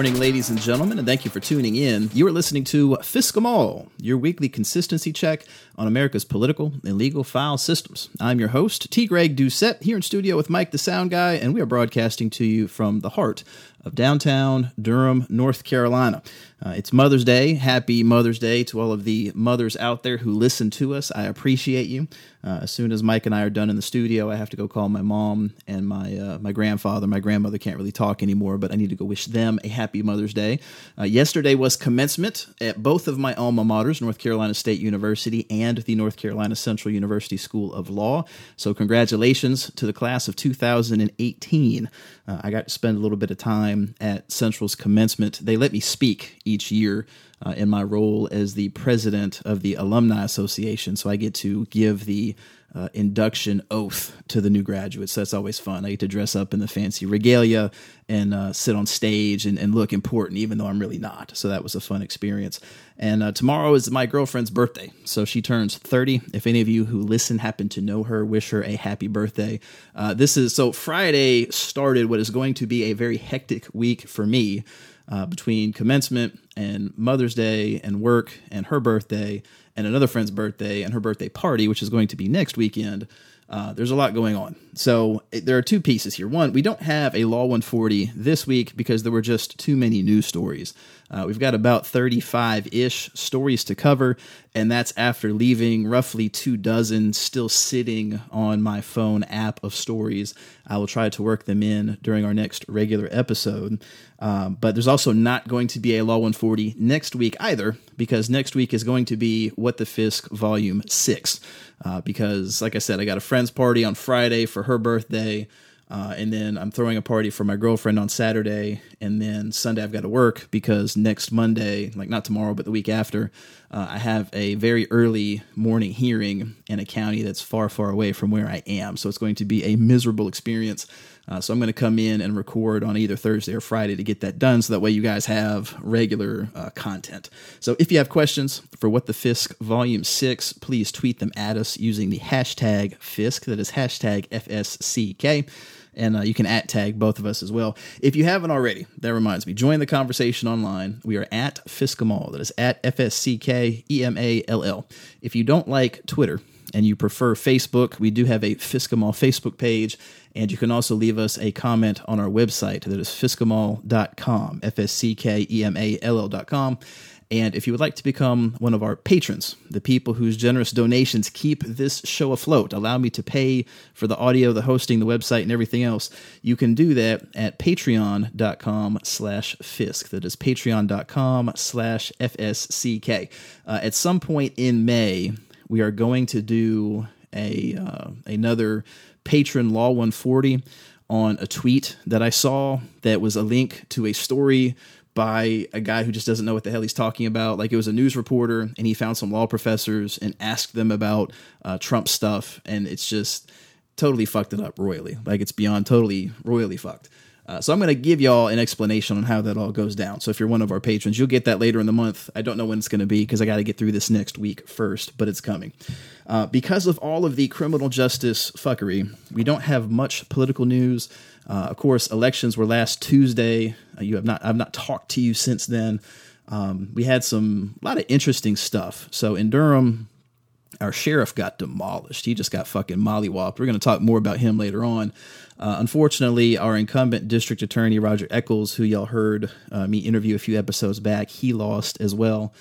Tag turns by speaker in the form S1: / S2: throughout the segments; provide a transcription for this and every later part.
S1: Morning, ladies and gentlemen, and thank you for tuning in. You are listening to Fsckemall, your weekly consistency check on America's political and legal file systems. I'm your host, T. Greg Doucette, here in studio with Mike the Sound Guy, and we are broadcasting to you from the heart of downtown Durham, North Carolina. Uh, it's Mother's Day. Happy Mother's Day to all of the mothers out there who listen to us. I appreciate you. Uh, as soon as Mike and I are done in the studio, I have to go call my mom and my uh, my grandfather. My grandmother can't really talk anymore, but I need to go wish them a happy Mother's Day. Uh, yesterday was commencement at both of my alma maters, North Carolina State University and the North Carolina Central University School of Law. So congratulations to the class of 2018. Uh, I got to spend a little bit of time at Central's commencement. They let me speak each year uh, in my role as the president of the Alumni Association. So I get to give the uh, induction oath to the new graduates. So that's always fun. I get to dress up in the fancy regalia and uh, sit on stage and, and, look important, even though I'm really not. So that was a fun experience. And uh, tomorrow is my girlfriend's birthday. So she turns 30. If any of you who listen happen to know her, wish her a happy birthday. Uh, this is so Friday started what is going to be a very hectic week for me uh, between commencement and Mother's Day and work and her birthday and another friend's birthday and her birthday party, which is going to be next weekend. Uh, there's a lot going on. So there are two pieces here. One, we don't have a Law 140 this week because there were just too many news stories. Uh, we've got about 35 ish stories to cover, and that's after leaving roughly two dozen still sitting on my phone app of stories. I will try to work them in during our next regular episode. Um, but there's also not going to be a Law 140 next week either, because next week is going to be What the Fisc Volume 6. Uh, because, like I said, I got a friend's party on Friday for her birthday. Uh, and then I'm throwing a party for my girlfriend on Saturday. And then Sunday I've got to work because next Monday, like not tomorrow, but the week after, uh, I have a very early morning hearing in a county that's far, far away from where I am. So it's going to be a miserable experience. Uh, so I'm going to come in and record on either Thursday or Friday to get that done. So that way you guys have regular uh, content. So if you have questions for What the Fisc Volume 6, please tweet them at us using the hashtag FISC. That is hashtag FSCK and uh, you can at tag both of us as well. If you haven't already, that reminds me, join the conversation online. We are at Fsckemall. That is at F S C K E M A L L. If you don't like Twitter and you prefer Facebook, we do have a Fsckemall Facebook page. And you can also leave us a comment on our website. That is fsckemall.com, F S C K E M A L L.com. And if you would like to become one of our patrons, the people whose generous donations keep this show afloat, allow me to pay for the audio, the hosting, the website, and everything else, you can do that at patreon.com slash fisc. That is patreon.com slash FSCK. Uh, at some point in May, we are going to do a uh, another patron law 140 on a tweet that I saw that was a link to a story by a guy who just doesn't know what the hell he's talking about. Like it was a news reporter, and he found some law professors and asked them about uh, Trump stuff, and it's just totally fucked it up royally. Like it's beyond totally royally fucked. Uh, so I'm going to give y'all an explanation on how that all goes down. So if you're one of our patrons, you'll get that later in the month. I don't know when it's going to be because I got to get through this next week first, but it's coming. Uh, because of all of the criminal justice fuckery, we don't have much political news. Uh, of course, elections were last Tuesday. Uh, you have not. I've not talked to you since then. Um, we had some a lot of interesting stuff. So in Durham, our sheriff got demolished. He just got fucking mollywopped. We're going to talk more about him later on. Uh, unfortunately, our incumbent district attorney, Roger Echols, who y'all heard uh, me interview a few episodes back, he lost as well.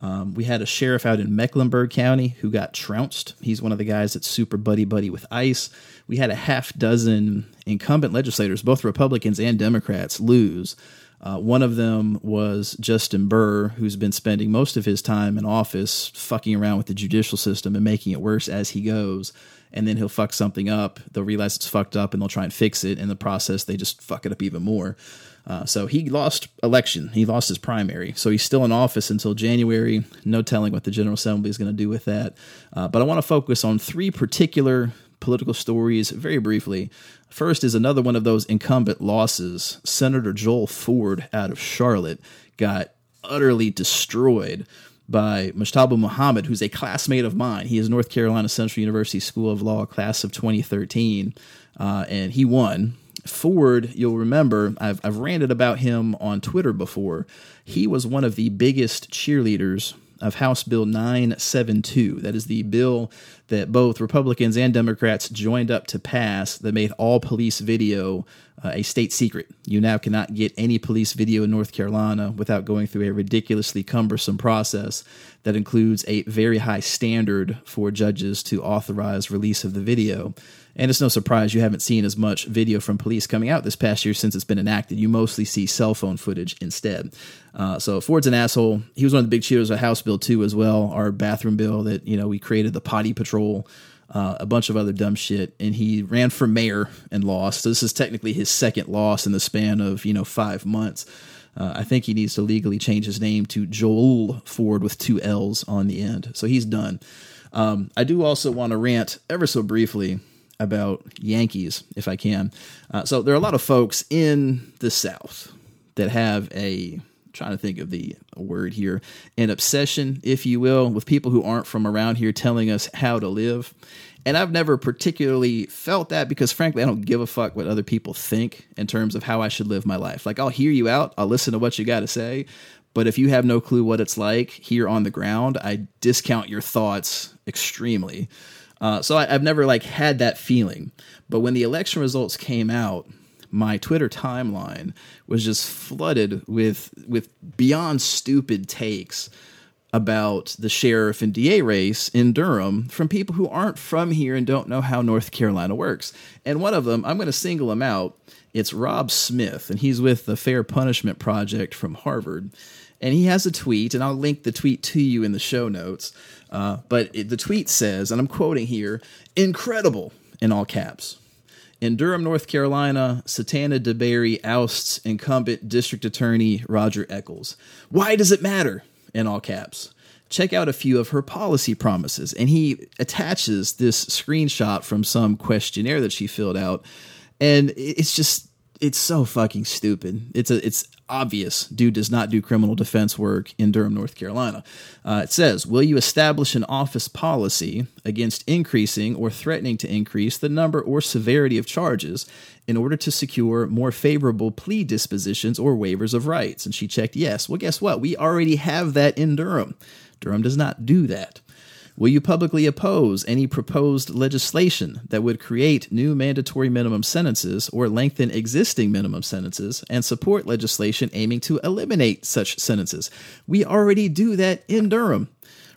S1: Um, we had a sheriff out in Mecklenburg County who got trounced. He's one of the guys that's super buddy buddy with ICE. We had a half dozen incumbent legislators, both Republicans and Democrats, lose. Uh, one of them was Justin Burr, who's been spending most of his time in office fucking around with the judicial system and making it worse as he goes. And then he'll fuck something up. They'll realize it's fucked up and they'll try and fix it. In the process, they just fuck it up even more. Uh, so he lost election. He lost his primary. So he's still in office until January. No telling what the General Assembly is going to do with that. Uh, but I want to focus on three particular political stories very briefly. First is another one of those incumbent losses. Senator Joel Ford out of Charlotte got utterly destroyed by Mujtaba Mohammed, who's a classmate of mine. He is North Carolina Central University School of Law, class of 2013, uh, and he won. Ford, you'll remember, I've, I've ranted about him on Twitter before. He was one of the biggest cheerleaders of House Bill 972. That is the bill that both Republicans and Democrats joined up to pass that made all police video uh, a state secret. You now cannot get any police video in North Carolina without going through a ridiculously cumbersome process that includes a very high standard for judges to authorize release of the video. And it's no surprise you haven't seen as much video from police coming out this past year since it's been enacted. You mostly see cell phone footage instead. Uh, so Ford's an asshole. He was one of the big cheaters of House Bill 2 as well, our bathroom bill that, you know, we created the potty patrol. Uh, a bunch of other dumb shit, and he ran for mayor and lost. So this is technically his second loss in the span of you know five months. Uh, I think he needs to legally change his name to Joel Ford with two L's on the end. So he's done. Um, I do also want to rant ever so briefly about Yankees, if I can. Uh, so there are a lot of folks in the South that have a trying to think of the word here an obsession if you will with people who aren't from around here telling us how to live. And i've never particularly felt that because frankly i don't give a fuck what other people think in terms of how i should live my life. Like i'll hear you out. I'll listen to what you got to say. But if you have no clue what it's like here on the ground i discount your thoughts extremely uh, so I, I've never like had that feeling. But when the election results came out, my Twitter timeline was just flooded with with beyond stupid takes about the sheriff and DA race in Durham from people who aren't from here and don't know how North Carolina works. And one of them, I'm going to single him out. It's Rob Smith, and he's with the Fair Punishment Project from Harvard. And he has a tweet, and I'll link the tweet to you in the show notes. Uh, but it, the tweet says, and I'm quoting here, incredible in all caps. In Durham, North Carolina, Satana DeBerry ousts incumbent district attorney Roger Echols. Why does it matter? In all caps. Check out a few of her policy promises. And he attaches this screenshot from some questionnaire that she filled out. And it's just it's so fucking stupid. It's a it's obvious dude does not do criminal defense work in Durham, North Carolina. Uh, it says, Will you establish an office policy against increasing or threatening to increase the number or severity of charges in order to secure more favorable plea dispositions or waivers of rights? And she checked yes. Well, guess what? We already have that in Durham. Durham does not do that. Will you publicly oppose any proposed legislation that would create new mandatory minimum sentences or lengthen existing minimum sentences and support legislation aiming to eliminate such sentences? We already do that in Durham.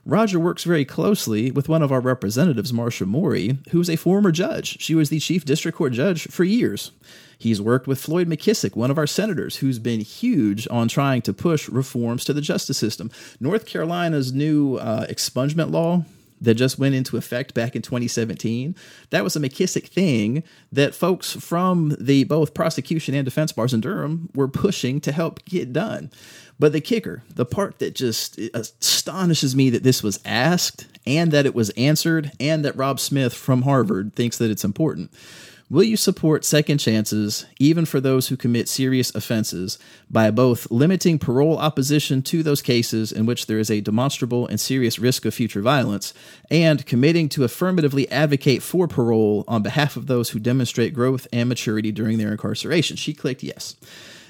S1: Roger works very closely with one of our representatives, Marcia Morey, who's a former judge. She was the chief district court judge for years. He's worked with Floyd McKissick, one of our senators, who's been huge on trying to push reforms to the justice system. North Carolina's new uh, expungement law that just went into effect back in 2017 that was a mckissick thing that folks from the both prosecution and defense bars in durham were pushing to help get done but the kicker the part that just astonishes me that this was asked and that it was answered and that rob smith from harvard thinks that it's important Will you support second chances, even for those who commit serious offenses, by both limiting parole opposition to those cases in which there is a demonstrable and serious risk of future violence, and committing to affirmatively advocate for parole on behalf of those who demonstrate growth and maturity during their incarceration? She clicked yes.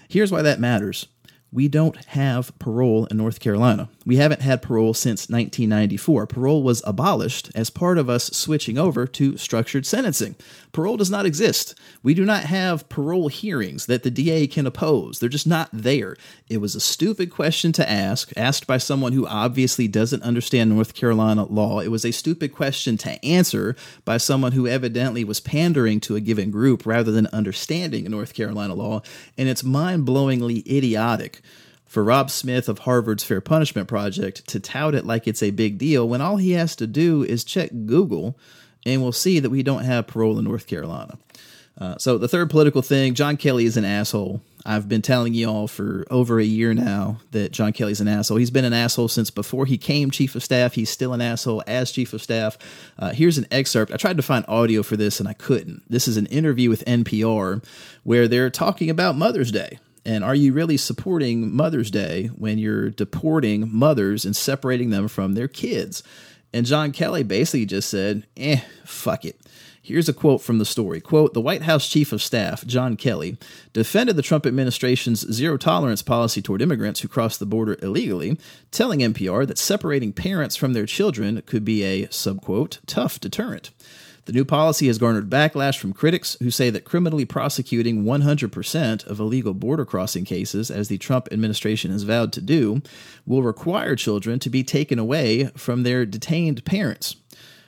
S1: Here's why that matters we don't have parole in North Carolina. We haven't had parole since 1994. Parole was abolished as part of us switching over to structured sentencing. Parole does not exist. We do not have parole hearings that the DA can oppose. They're just not there. It was a stupid question to ask, asked by someone who obviously doesn't understand North Carolina law. It was a stupid question to answer by someone who evidently was pandering to a given group rather than understanding North Carolina law. And it's mind blowingly idiotic for Rob Smith of Harvard's Fair Punishment Project to tout it like it's a big deal when all he has to do is check Google and we'll see that we don't have parole in North Carolina. Uh, so the third political thing, John Kelly is an asshole. I've been telling y'all for over a year now that John Kelly's an asshole. He's been an asshole since before he came chief of staff. He's still an asshole as chief of staff. Uh, here's an excerpt. I tried to find audio for this and I couldn't. This is an interview with NPR where they're talking about Mother's Day. And are you really supporting Mother's Day when you're deporting mothers and separating them from their kids? And John Kelly basically just said, eh, fuck it. Here's a quote from the story. Quote, the White House Chief of Staff, John Kelly, defended the Trump administration's zero tolerance policy toward immigrants who cross the border illegally, telling NPR that separating parents from their children could be a, subquote, tough deterrent. The new policy has garnered backlash from critics who say that criminally prosecuting 100% of illegal border crossing cases, as the Trump administration has vowed to do, will require children to be taken away from their detained parents.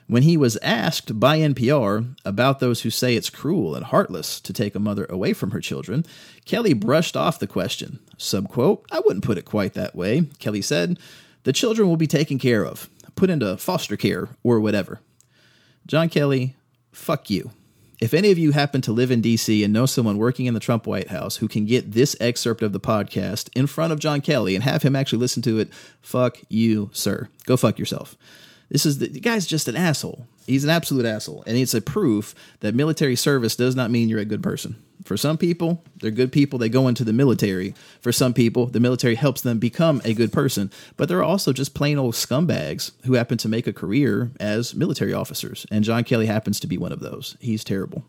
S1: When he was asked by NPR about those who say it's cruel and heartless to take a mother away from her children, Kelly brushed off the question. Subquote, I wouldn't put it quite that way. Kelly said, The children will be taken care of, put into foster care or whatever. John Kelly, fuck you. If any of you happen to live in DC and know someone working in the Trump White House who can get this excerpt of the podcast in front of John Kelly and have him actually listen to it, fuck you, sir. Go fuck yourself. This is the, the, guy's just an asshole. He's an absolute asshole, and it's a proof that military service does not mean you're a good person. For some people, they're good people. They go into the military. For some people, the military helps them become a good person. But there are also just plain old scumbags who happen to make a career as military officers, and John Kelly happens to be one of those. He's terrible.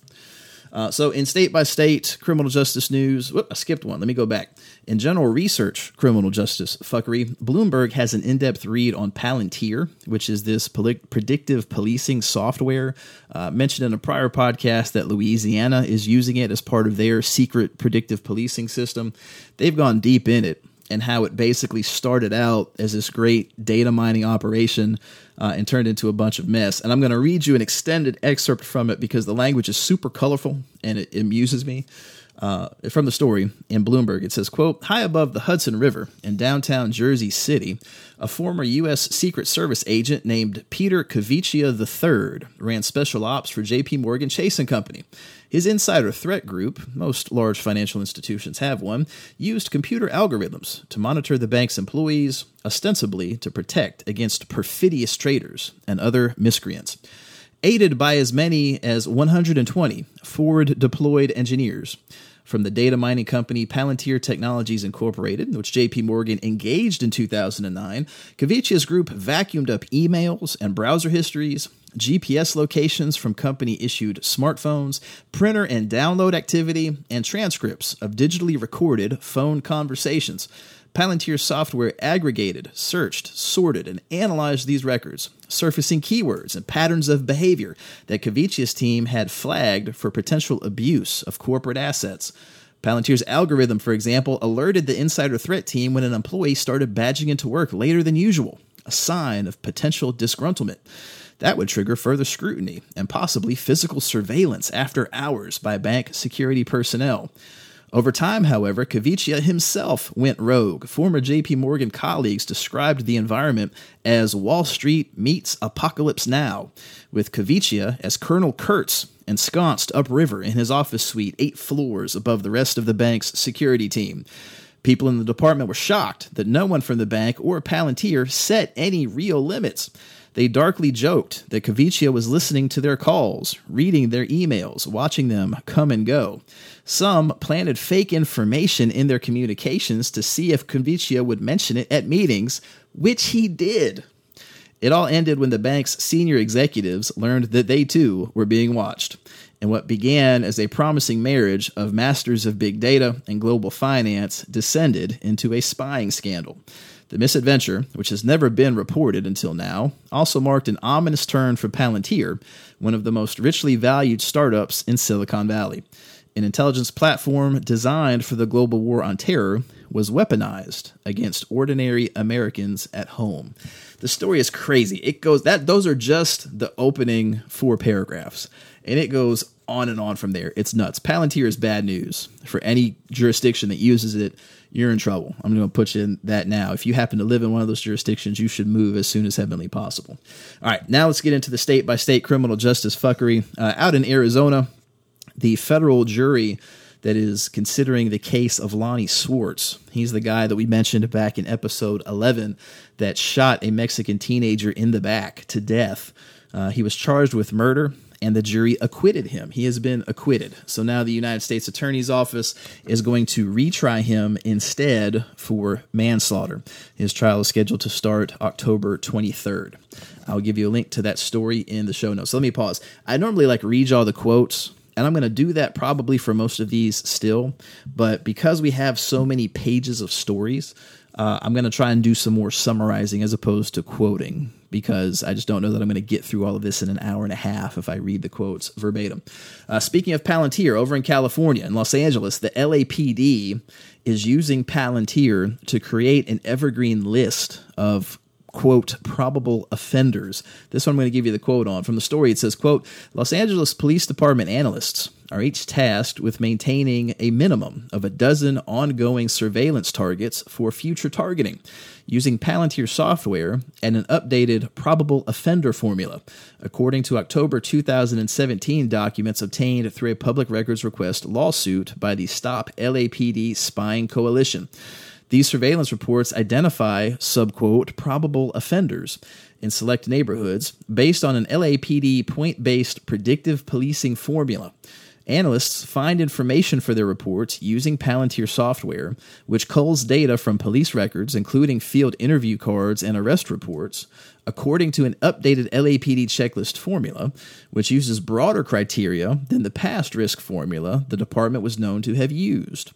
S1: Uh, so, in state by state criminal justice news, whoop, I skipped one. Let me go back. In general research criminal justice fuckery, Bloomberg has an in depth read on Palantir, which is this poli- predictive policing software. Uh, mentioned in a prior podcast that Louisiana is using it as part of their secret predictive policing system. They've gone deep in it and how it basically started out as this great data mining operation uh, and turned into a bunch of mess. And I'm going to read you an extended excerpt from it because the language is super colorful and it amuses me. Uh, from the story in Bloomberg, it says, quote, high above the Hudson River in downtown Jersey City, a former U.S. Secret Service agent named Peter Cavicchia III ran special ops for J.P. Morgan Chase & Company. His insider threat group, most large financial institutions have one, used computer algorithms to monitor the bank's employees, ostensibly to protect against perfidious traders and other miscreants. Aided by as many as 120 forward deployed engineers, from the data mining company Palantir Technologies Incorporated, which JP Morgan engaged in 2009, Cavicchia's group vacuumed up emails and browser histories, GPS locations from company issued smartphones, printer and download activity, and transcripts of digitally recorded phone conversations. Palantir software aggregated, searched, sorted, and analyzed these records, surfacing keywords and patterns of behavior that Cavicchia's team had flagged for potential abuse of corporate assets. Palantir's algorithm, for example, alerted the insider threat team when an employee started badging into work later than usual, a sign of potential disgruntlement. That would trigger further scrutiny and possibly physical surveillance after hours by bank security personnel. Over time, however, Cavicchia himself went rogue. Former JP Morgan colleagues described the environment as Wall Street meets Apocalypse Now, with Cavicchia as Colonel Kurtz ensconced upriver in his office suite eight floors above the rest of the bank's security team. People in the department were shocked that no one from the bank or Palantir set any real limits. They darkly joked that Cavicchia was listening to their calls, reading their emails, watching them come and go. Some planted fake information in their communications to see if Cavicchia would mention it at meetings, which he did. It all ended when the bank's senior executives learned that they too were being watched. And what began as a promising marriage of masters of big data and global finance descended into a spying scandal. The misadventure, which has never been reported until now, also marked an ominous turn for Palantir, one of the most richly valued startups in Silicon Valley an intelligence platform designed for the global war on terror, was weaponized against ordinary Americans at home. The story is crazy. It goes that those are just the opening four paragraphs, and it goes on and on from there. It's nuts. Palantir is bad news for any jurisdiction that uses it. You're in trouble. I'm going to put you in that now. If you happen to live in one of those jurisdictions, you should move as soon as heavenly possible. All right, now let's get into the state by state criminal justice fuckery. Uh, out in Arizona, the federal jury that is considering the case of Lonnie Swartz. He's the guy that we mentioned back in episode 11 that shot a Mexican teenager in the back to death. Uh, he was charged with murder and the jury acquitted him. He has been acquitted. So now the United States Attorney's Office is going to retry him instead for manslaughter. His trial is scheduled to start October 23rd. I'll give you a link to that story in the show notes. So let me pause. I normally like read all the quotes and I'm going to do that probably for most of these still. But because we have so many pages of stories, uh, I'm going to try and do some more summarizing as opposed to quoting because I just don't know that I'm going to get through all of this in an hour and a half if I read the quotes verbatim. Uh, speaking of Palantir, over in California, in Los Angeles, the LAPD is using Palantir to create an evergreen list of quote probable offenders this one i'm going to give you the quote on from the story it says quote los angeles police department analysts are each tasked with maintaining a minimum of a dozen ongoing surveillance targets for future targeting using palantir software and an updated probable offender formula according to october 2017 documents obtained through a public records request lawsuit by the stop lapd spying coalition these surveillance reports identify, subquote, probable offenders in select neighborhoods based on an LAPD point based predictive policing formula. Analysts find information for their reports using Palantir software, which culls data from police records, including field interview cards and arrest reports, according to an updated LAPD checklist formula, which uses broader criteria than the past risk formula the department was known to have used.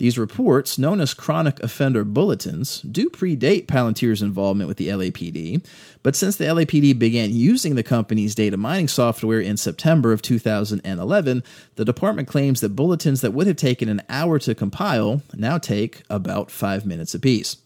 S1: These reports, known as chronic offender bulletins, do predate Palantir's involvement with the LAPD, but since the LAPD began using the company's data mining software in September of 2011, the department claims that bulletins that would have taken an hour to compile now take about five minutes apiece.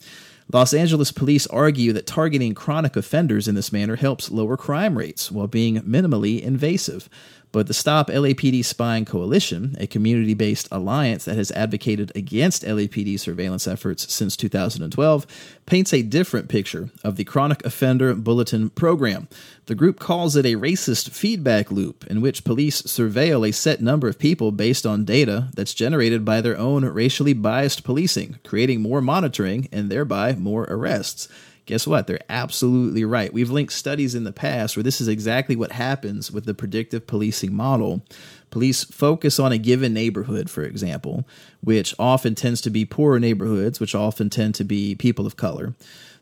S1: Los Angeles police argue that targeting chronic offenders in this manner helps lower crime rates while being minimally invasive. But the Stop LAPD Spying Coalition, a community based alliance that has advocated against LAPD surveillance efforts since 2012, paints a different picture of the Chronic Offender Bulletin Program. The group calls it a racist feedback loop in which police surveil a set number of people based on data that's generated by their own racially biased policing, creating more monitoring and thereby more arrests guess what? They're absolutely right. We've linked studies in the past where this is exactly what happens with the predictive policing model. Police focus on a given neighborhood, for example, which often tends to be poorer neighborhoods, which often tend to be people of color.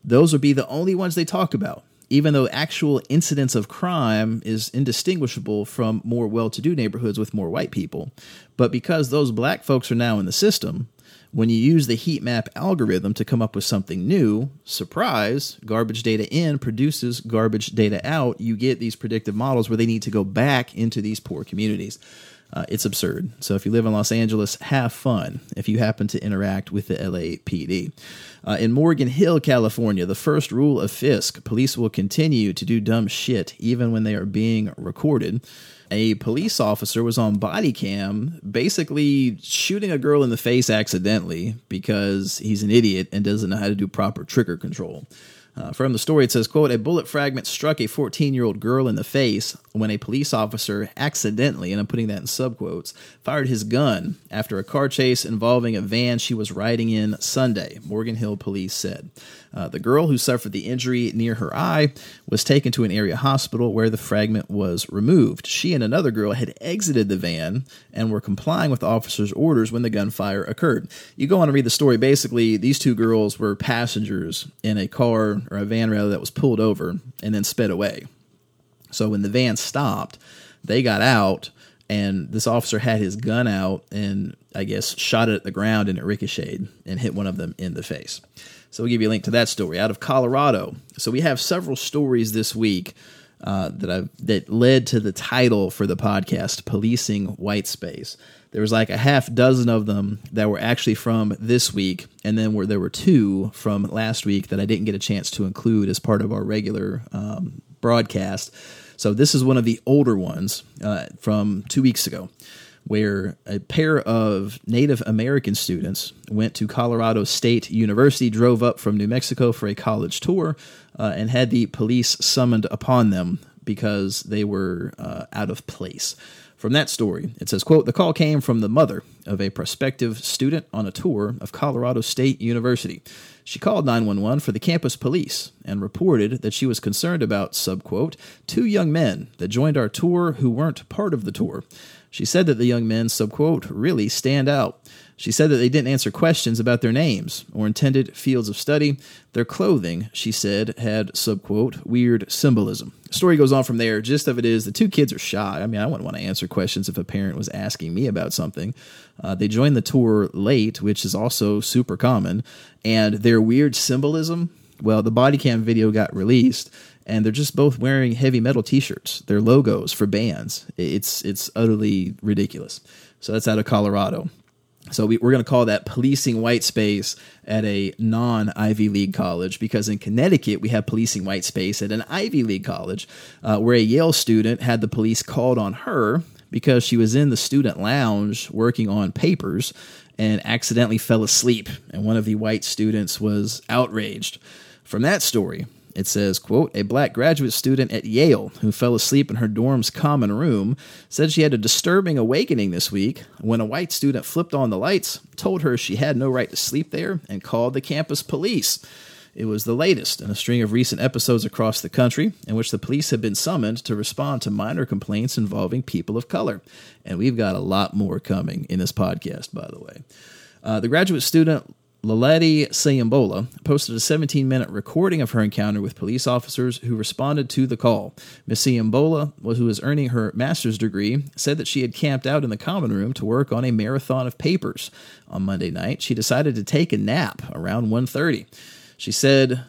S1: Those would be the only ones they talk about even though actual incidence of crime is indistinguishable from more well to do neighborhoods with more white people. But because those black folks are now in the system, when you use the heat map algorithm to come up with something new, surprise, garbage data in produces garbage data out. You get these predictive models where they need to go back into these poor communities. Uh, it's absurd. So if you live in Los Angeles, have fun if you happen to interact with the LAPD. Uh, in Morgan Hill, California, the first rule of FISC police will continue to do dumb shit even when they are being recorded a police officer was on body cam basically shooting a girl in the face accidentally because he's an idiot and doesn't know how to do proper trigger control. Uh, from the story, it says, quote, a bullet fragment struck a 14-year-old girl in the face when a police officer accidentally, and I'm putting that in sub quotes, fired his gun after a car chase involving a van she was riding in Sunday, Morgan Hill police said. Uh, the girl who suffered the injury near her eye was taken to an area hospital where the fragment was removed. She and another girl had exited the van and were complying with the officers' orders when the gunfire occurred. You go on to read the story. Basically, these two girls were passengers in a car or a van rather that was pulled over and then sped away. So when the van stopped, they got out and this officer had his gun out and I guess shot it at the ground and it ricocheted and hit one of them in the face. So we'll give you a link to that story out of Colorado. So we have several stories this week uh, that I that led to the title for the podcast, "Policing White Space." There was like a half dozen of them that were actually from this week, and then where there were two from last week that I didn't get a chance to include as part of our regular um, broadcast. So this is one of the older ones uh, from two weeks ago where a pair of Native American students went to Colorado State University, drove up from New Mexico for a college tour, uh, and had the police summoned upon them because they were uh, out of place. From that story, it says, quote, the call came from the mother of a prospective student on a tour of Colorado State University. She called 911 for the campus police and reported that she was concerned about, subquote, two young men that joined our tour who weren't part of the tour. She said that the young men, subquote, really stand out. She said that they didn't answer questions about their names or intended fields of study. Their clothing, she said, had, subquote, weird symbolism. The story goes on from there. Gist of it is the two kids are shy. I mean, I wouldn't want to answer questions if a parent was asking me about something. Uh, they joined the tour late, which is also super common. And their weird symbolism, well, the body cam video got released and they're just both wearing heavy metal t-shirts. They're logos for bands. It's it's utterly ridiculous. So that's out of Colorado. So we, are going to call that policing white space at a non Ivy League college because in Connecticut we have policing white space at an Ivy League college uh, where a Yale student had the police called on her because she was in the student lounge working on papers and accidentally fell asleep. And one of the white students was outraged. From that story, it says, quote, a black graduate student at Yale who fell asleep in her dorm's common room said she had a disturbing awakening this week when a white student flipped on the lights, told her she had no right to sleep there, and called the campus police. It was the latest in a string of recent episodes across the country in which the police have been summoned to respond to minor complaints involving people of color. And we've got a lot more coming in this podcast, by the way. Uh, the graduate student Lolade Siyonbola posted a 17 minute recording of her encounter with police officers who responded to the call. Ms. Sayambola, who was earning her master's degree, said that she had camped out in the common room to work on a marathon of papers. On Monday night, she decided to take a nap around 1:30. She said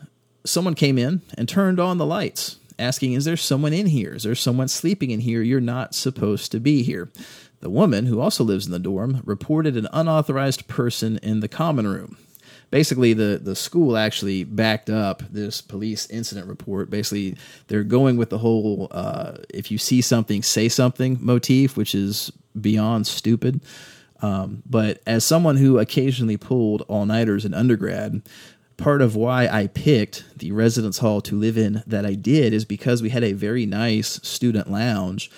S1: someone came in and turned on the lights, asking, "Is there someone in here? Is there someone sleeping in here? You're not supposed to be here." The woman, who also lives in the dorm, reported an unauthorized person in the common room. Basically, the, the school actually backed up this police incident report. Basically, they're going with the whole uh, if you see something, say something motif, which is beyond stupid. Um, but as someone who occasionally pulled all nighters in undergrad, part of why I picked the residence hall to live in that I did is because we had a very nice student lounge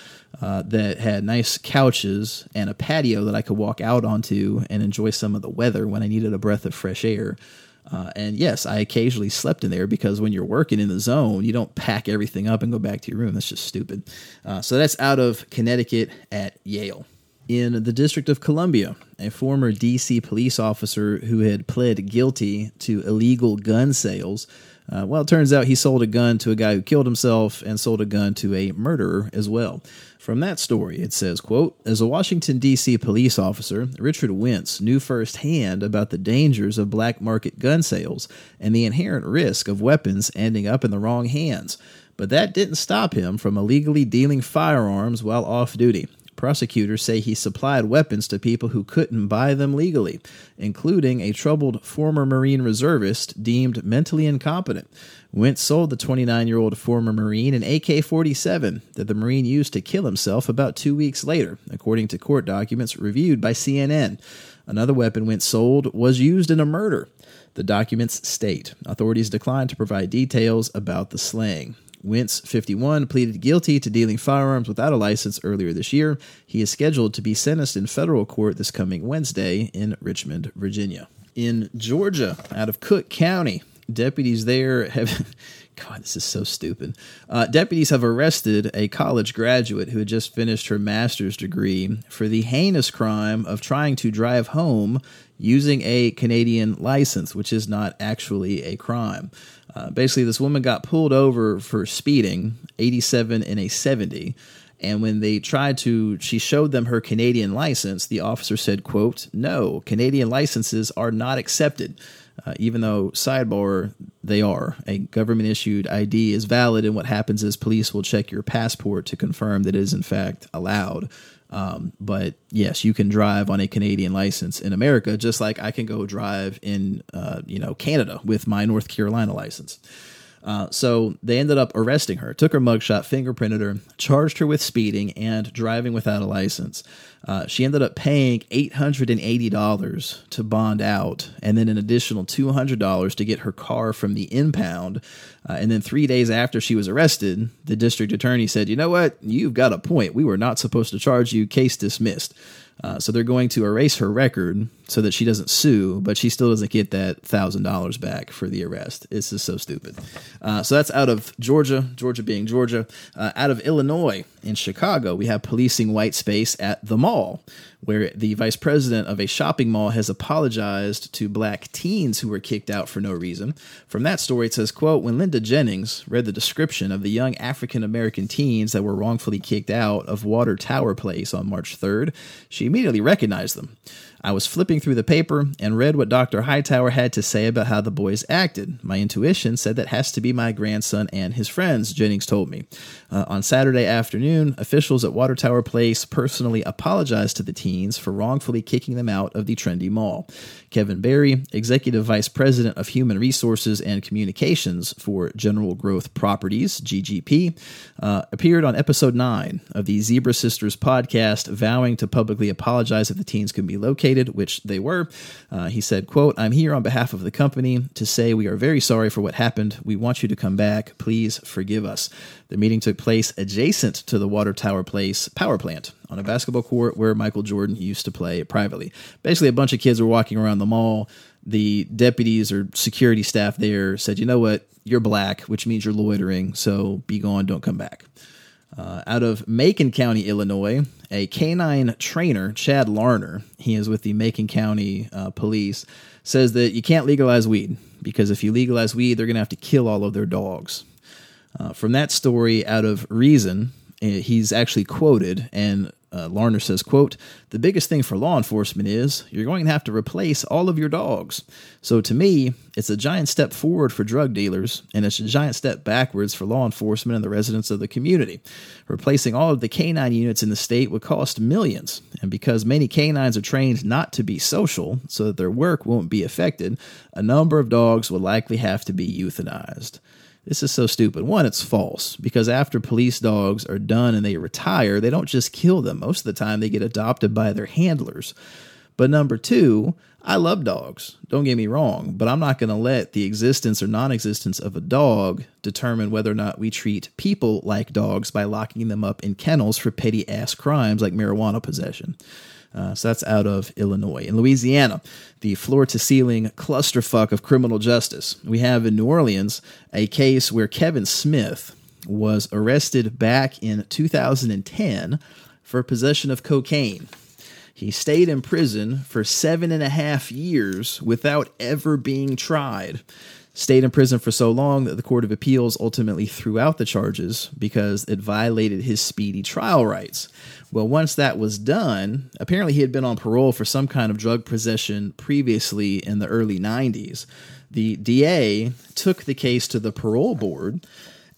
S1: uh, that had nice couches and a patio that I could walk out onto and enjoy some of the weather when I needed a breath of fresh air. Uh, and yes, I occasionally slept in there because when you're working in the zone, you don't pack everything up and go back to your room. That's just stupid. Uh, so that's out of Connecticut at Yale. In the District of Columbia, a former DC police officer who had pled guilty to illegal gun sales uh, well, it turns out he sold a gun to a guy who killed himself and sold a gun to a murderer as well. From that story, it says, quote, As a Washington, D.C. police officer, Richard Wentz knew firsthand about the dangers of black market gun sales and the inherent risk of weapons ending up in the wrong hands. But that didn't stop him from illegally dealing firearms while off duty. Prosecutors say he supplied weapons to people who couldn't buy them legally, including a troubled former Marine reservist deemed mentally incompetent. Wentz sold the 29 year old former Marine an AK 47 that the Marine used to kill himself about two weeks later, according to court documents reviewed by CNN. Another weapon Wentz sold was used in a murder. The documents state authorities declined to provide details about the slaying. Wentz, 51, pleaded guilty to dealing firearms without a license earlier this year. He is scheduled to be sentenced in federal court this coming Wednesday in Richmond, Virginia. In Georgia, out of Cook County, deputies there have. God, this is so stupid. Uh, deputies have arrested a college graduate who had just finished her master's degree for the heinous crime of trying to drive home using a Canadian license, which is not actually a crime. Uh, basically, this woman got pulled over for speeding, 87 in a 70. And when they tried to, she showed them her Canadian license. The officer said, "quote No, Canadian licenses are not accepted." Uh, even though sidebar they are a government issued id is valid and what happens is police will check your passport to confirm that it is in fact allowed um, but yes, you can drive on a Canadian license in America, just like I can go drive in, uh, you know, Canada with my North Carolina license. Uh, so they ended up arresting her, took her mugshot, fingerprinted her, charged her with speeding and driving without a license. Uh, she ended up paying $880 to bond out and then an additional $200 to get her car from the impound. Uh, and then three days after she was arrested, the district attorney said, You know what? You've got a point. We were not supposed to charge you. Case dismissed. Uh, so they're going to erase her record so that she doesn't sue, but she still doesn't get that thousand dollars back for the arrest. It's just so stupid. Uh, so that's out of Georgia, Georgia being Georgia. Uh, out of Illinois, in Chicago, we have policing white space at the mall, where the vice president of a shopping mall has apologized to black teens who were kicked out for no reason. From that story, it says, quote, when Linda Jennings read the description of the young African American teens that were wrongfully kicked out of Water Tower Place on March 3rd, she immediately recognized them. I was flipping through the paper and read what Dr. Hightower had to say about how the boys acted. My intuition said that has to be my grandson and his friends, Jennings told me. Uh, on Saturday afternoon, officials at Water Tower Place personally apologized to the teens for wrongfully kicking them out of the trendy mall. Kevin Barry, Executive Vice President of Human Resources and Communications for General Growth Properties, GGP, uh, appeared on episode 9 of the Zebra Sisters podcast, vowing to publicly apologize if the teens could be located, which they were. Uh, he said, quote, I'm here on behalf of the company to say we are very sorry for what happened. We want you to come back. Please forgive us. The meeting took place adjacent to the Water Tower Place power plant on a basketball court where Michael Jordan used to play privately. Basically, a bunch of kids were walking around the mall. The deputies or security staff there said, You know what? You're black, which means you're loitering, so be gone, don't come back. Uh, out of Macon County, Illinois, a canine trainer, Chad Larner, he is with the Macon County uh, Police, says that you can't legalize weed because if you legalize weed, they're going to have to kill all of their dogs. Uh, from that story, out of Reason, he's actually quoted, and uh, Larner says, quote, the biggest thing for law enforcement is you're going to have to replace all of your dogs. So to me, it's a giant step forward for drug dealers, and it's a giant step backwards for law enforcement and the residents of the community. Replacing all of the canine units in the state would cost millions, and because many canines are trained not to be social so that their work won't be affected, a number of dogs will likely have to be euthanized. This is so stupid. One, it's false because after police dogs are done and they retire, they don't just kill them. Most of the time, they get adopted by their handlers. But number two, I love dogs. Don't get me wrong, but I'm not going to let the existence or non existence of a dog determine whether or not we treat people like dogs by locking them up in kennels for petty ass crimes like marijuana possession. Uh, so that's out of Illinois. In Louisiana, the floor to ceiling clusterfuck of criminal justice. We have in New Orleans a case where Kevin Smith was arrested back in 2010 for possession of cocaine. He stayed in prison for seven and a half years without ever being tried stayed in prison for so long that the Court of Appeals ultimately threw out the charges because it violated his speedy trial rights. Well, once that was done, apparently he had been on parole for some kind of drug possession previously in the early 90s. The DA took the case to the parole board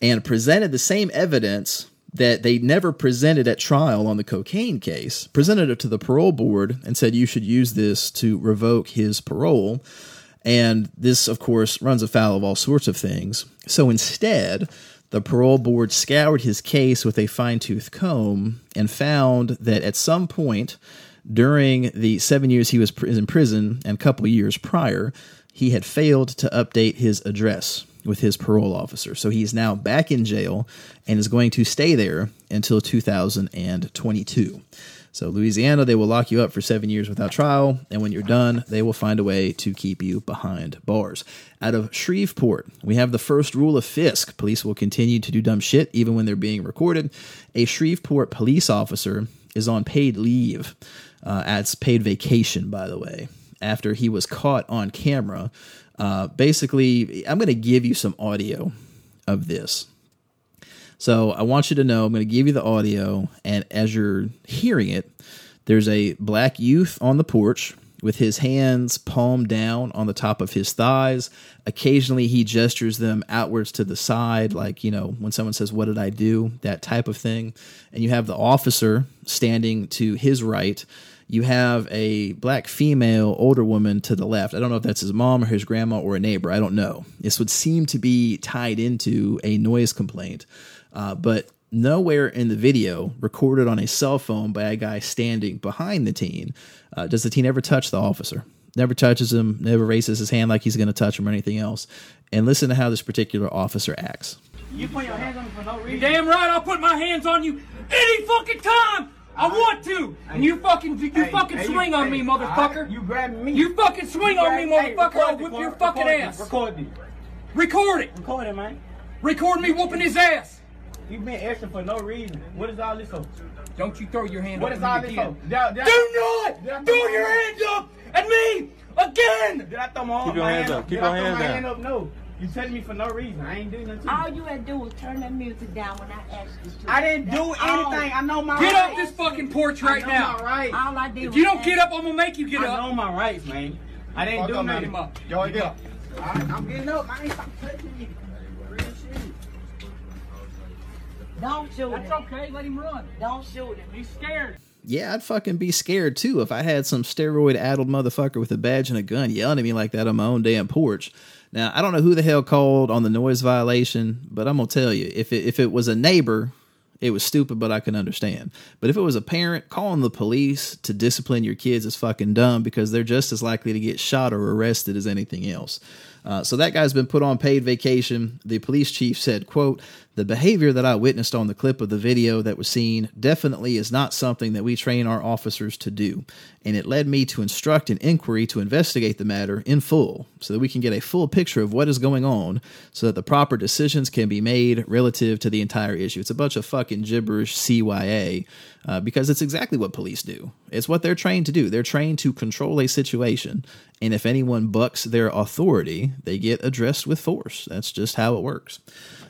S1: and presented the same evidence that they never presented at trial on the cocaine case, presented it to the parole board and said you should use this to revoke his parole. And this, of course, runs afoul of all sorts of things. So instead, the parole board scoured his case with a fine tooth comb and found that at some point during the seven years he was in prison and a couple years prior, he had failed to update his address with his parole officer. So he's now back in jail and is going to stay there until 2022. So, Louisiana, they will lock you up for seven years without trial, and when you're done, they will find a way to keep you behind bars. Out of Shreveport, we have the first rule of Fisk police will continue to do dumb shit even when they're being recorded. A Shreveport police officer is on paid leave, uh, it's paid vacation, by the way, after he was caught on camera. Uh, basically, I'm going to give you some audio of this. So I want you to know I'm going to give you the audio, and as you're hearing it, there's a black youth on the porch with his hands palm down on the top of his thighs. Occasionally, he gestures them outwards to the side, like, you know, when someone says, What did I do? that type of thing. And you have the officer standing to his right. you have a black female, older woman to the left. I don't know if that's his mom or his grandma or a neighbor. I don't know. This would seem to be tied into a noise complaint, uh, but nowhere in the video recorded on a cell phone by a guy standing behind the teen uh, does the teen ever touch the officer. Never touches him, never raises his hand like he's going to touch him or anything else. And listen to how this particular officer acts.
S2: You put your hands on me for no reason.
S3: You damn right I'll put my hands on you any fucking time I want to. And you fucking you
S2: Hey,
S3: fucking
S2: hey,
S3: swing
S2: you-
S3: on me,
S2: alright,
S3: motherfucker.
S2: You grab me.
S3: You fucking swing on me, motherfucker.
S2: record
S3: I'll whip
S2: boy.
S3: your fucking
S2: Record
S3: ass.
S2: this, Record this.
S3: Record it.
S2: Record it, man.
S3: Record me whooping his ass.
S2: You been extra for no reason. What is all this for?
S3: Don't you throw your hand
S2: What
S3: up
S2: is
S3: at
S2: all this for? Did, did,
S3: Do not
S2: I
S3: throw
S2: throw
S3: your hands up at me again.
S2: Did I throw my,
S4: Keep your
S2: my
S4: hands
S2: hand
S4: up. Keep
S2: Did
S4: your
S2: I throw
S4: hands
S2: my
S4: down.
S2: hand up? No. You touched me for no reason. I ain't doing nothing
S5: All
S2: you.
S5: you had to do was turn that music down when I asked you to.
S2: I didn't do
S5: That's all.
S2: anything. I know my rights.
S3: Get
S2: rights.
S3: off this fucking porch
S2: I
S3: right
S2: know
S3: now.
S2: my rights.
S5: All I did
S3: If
S5: was
S3: you don't get up, I'm gonna make you get
S2: I
S3: up.
S2: I know my rights, man. I didn't
S3: Fuck
S2: do nothing.
S3: man. Up.
S2: Yo, get up. Alright, I'm getting up. I ain't stop touching you.
S5: Don't shoot
S3: That's
S5: him.
S3: okay. Let him run.
S5: Don't shoot him.
S3: He's scared.
S1: Yeah, I'd fucking be scared too if I had some steroid addled motherfucker with a badge and a gun yelling at me like that on my own damn porch. Now, I don't know who the hell called on the noise violation, but I'm going to tell you if it, if it was a neighbor, it was stupid, but I can understand. But if it was a parent, calling the police to discipline your kids is fucking dumb because they're just as likely to get shot or arrested as anything else. Uh, so that guy's been put on paid vacation. The police chief said, quote, the behavior that I witnessed on the clip of the video that was seen definitely is not something that we train our officers to do. And it led me to instruct an inquiry to investigate the matter in full so that we can get a full picture of what is going on so that the proper decisions can be made relative to the entire issue. It's a bunch of fucking gibberish CYA uh, because it's exactly what police do. It's what they're trained to do. They're trained to control a situation. And if anyone bucks their authority, they get addressed with force. That's just how it works.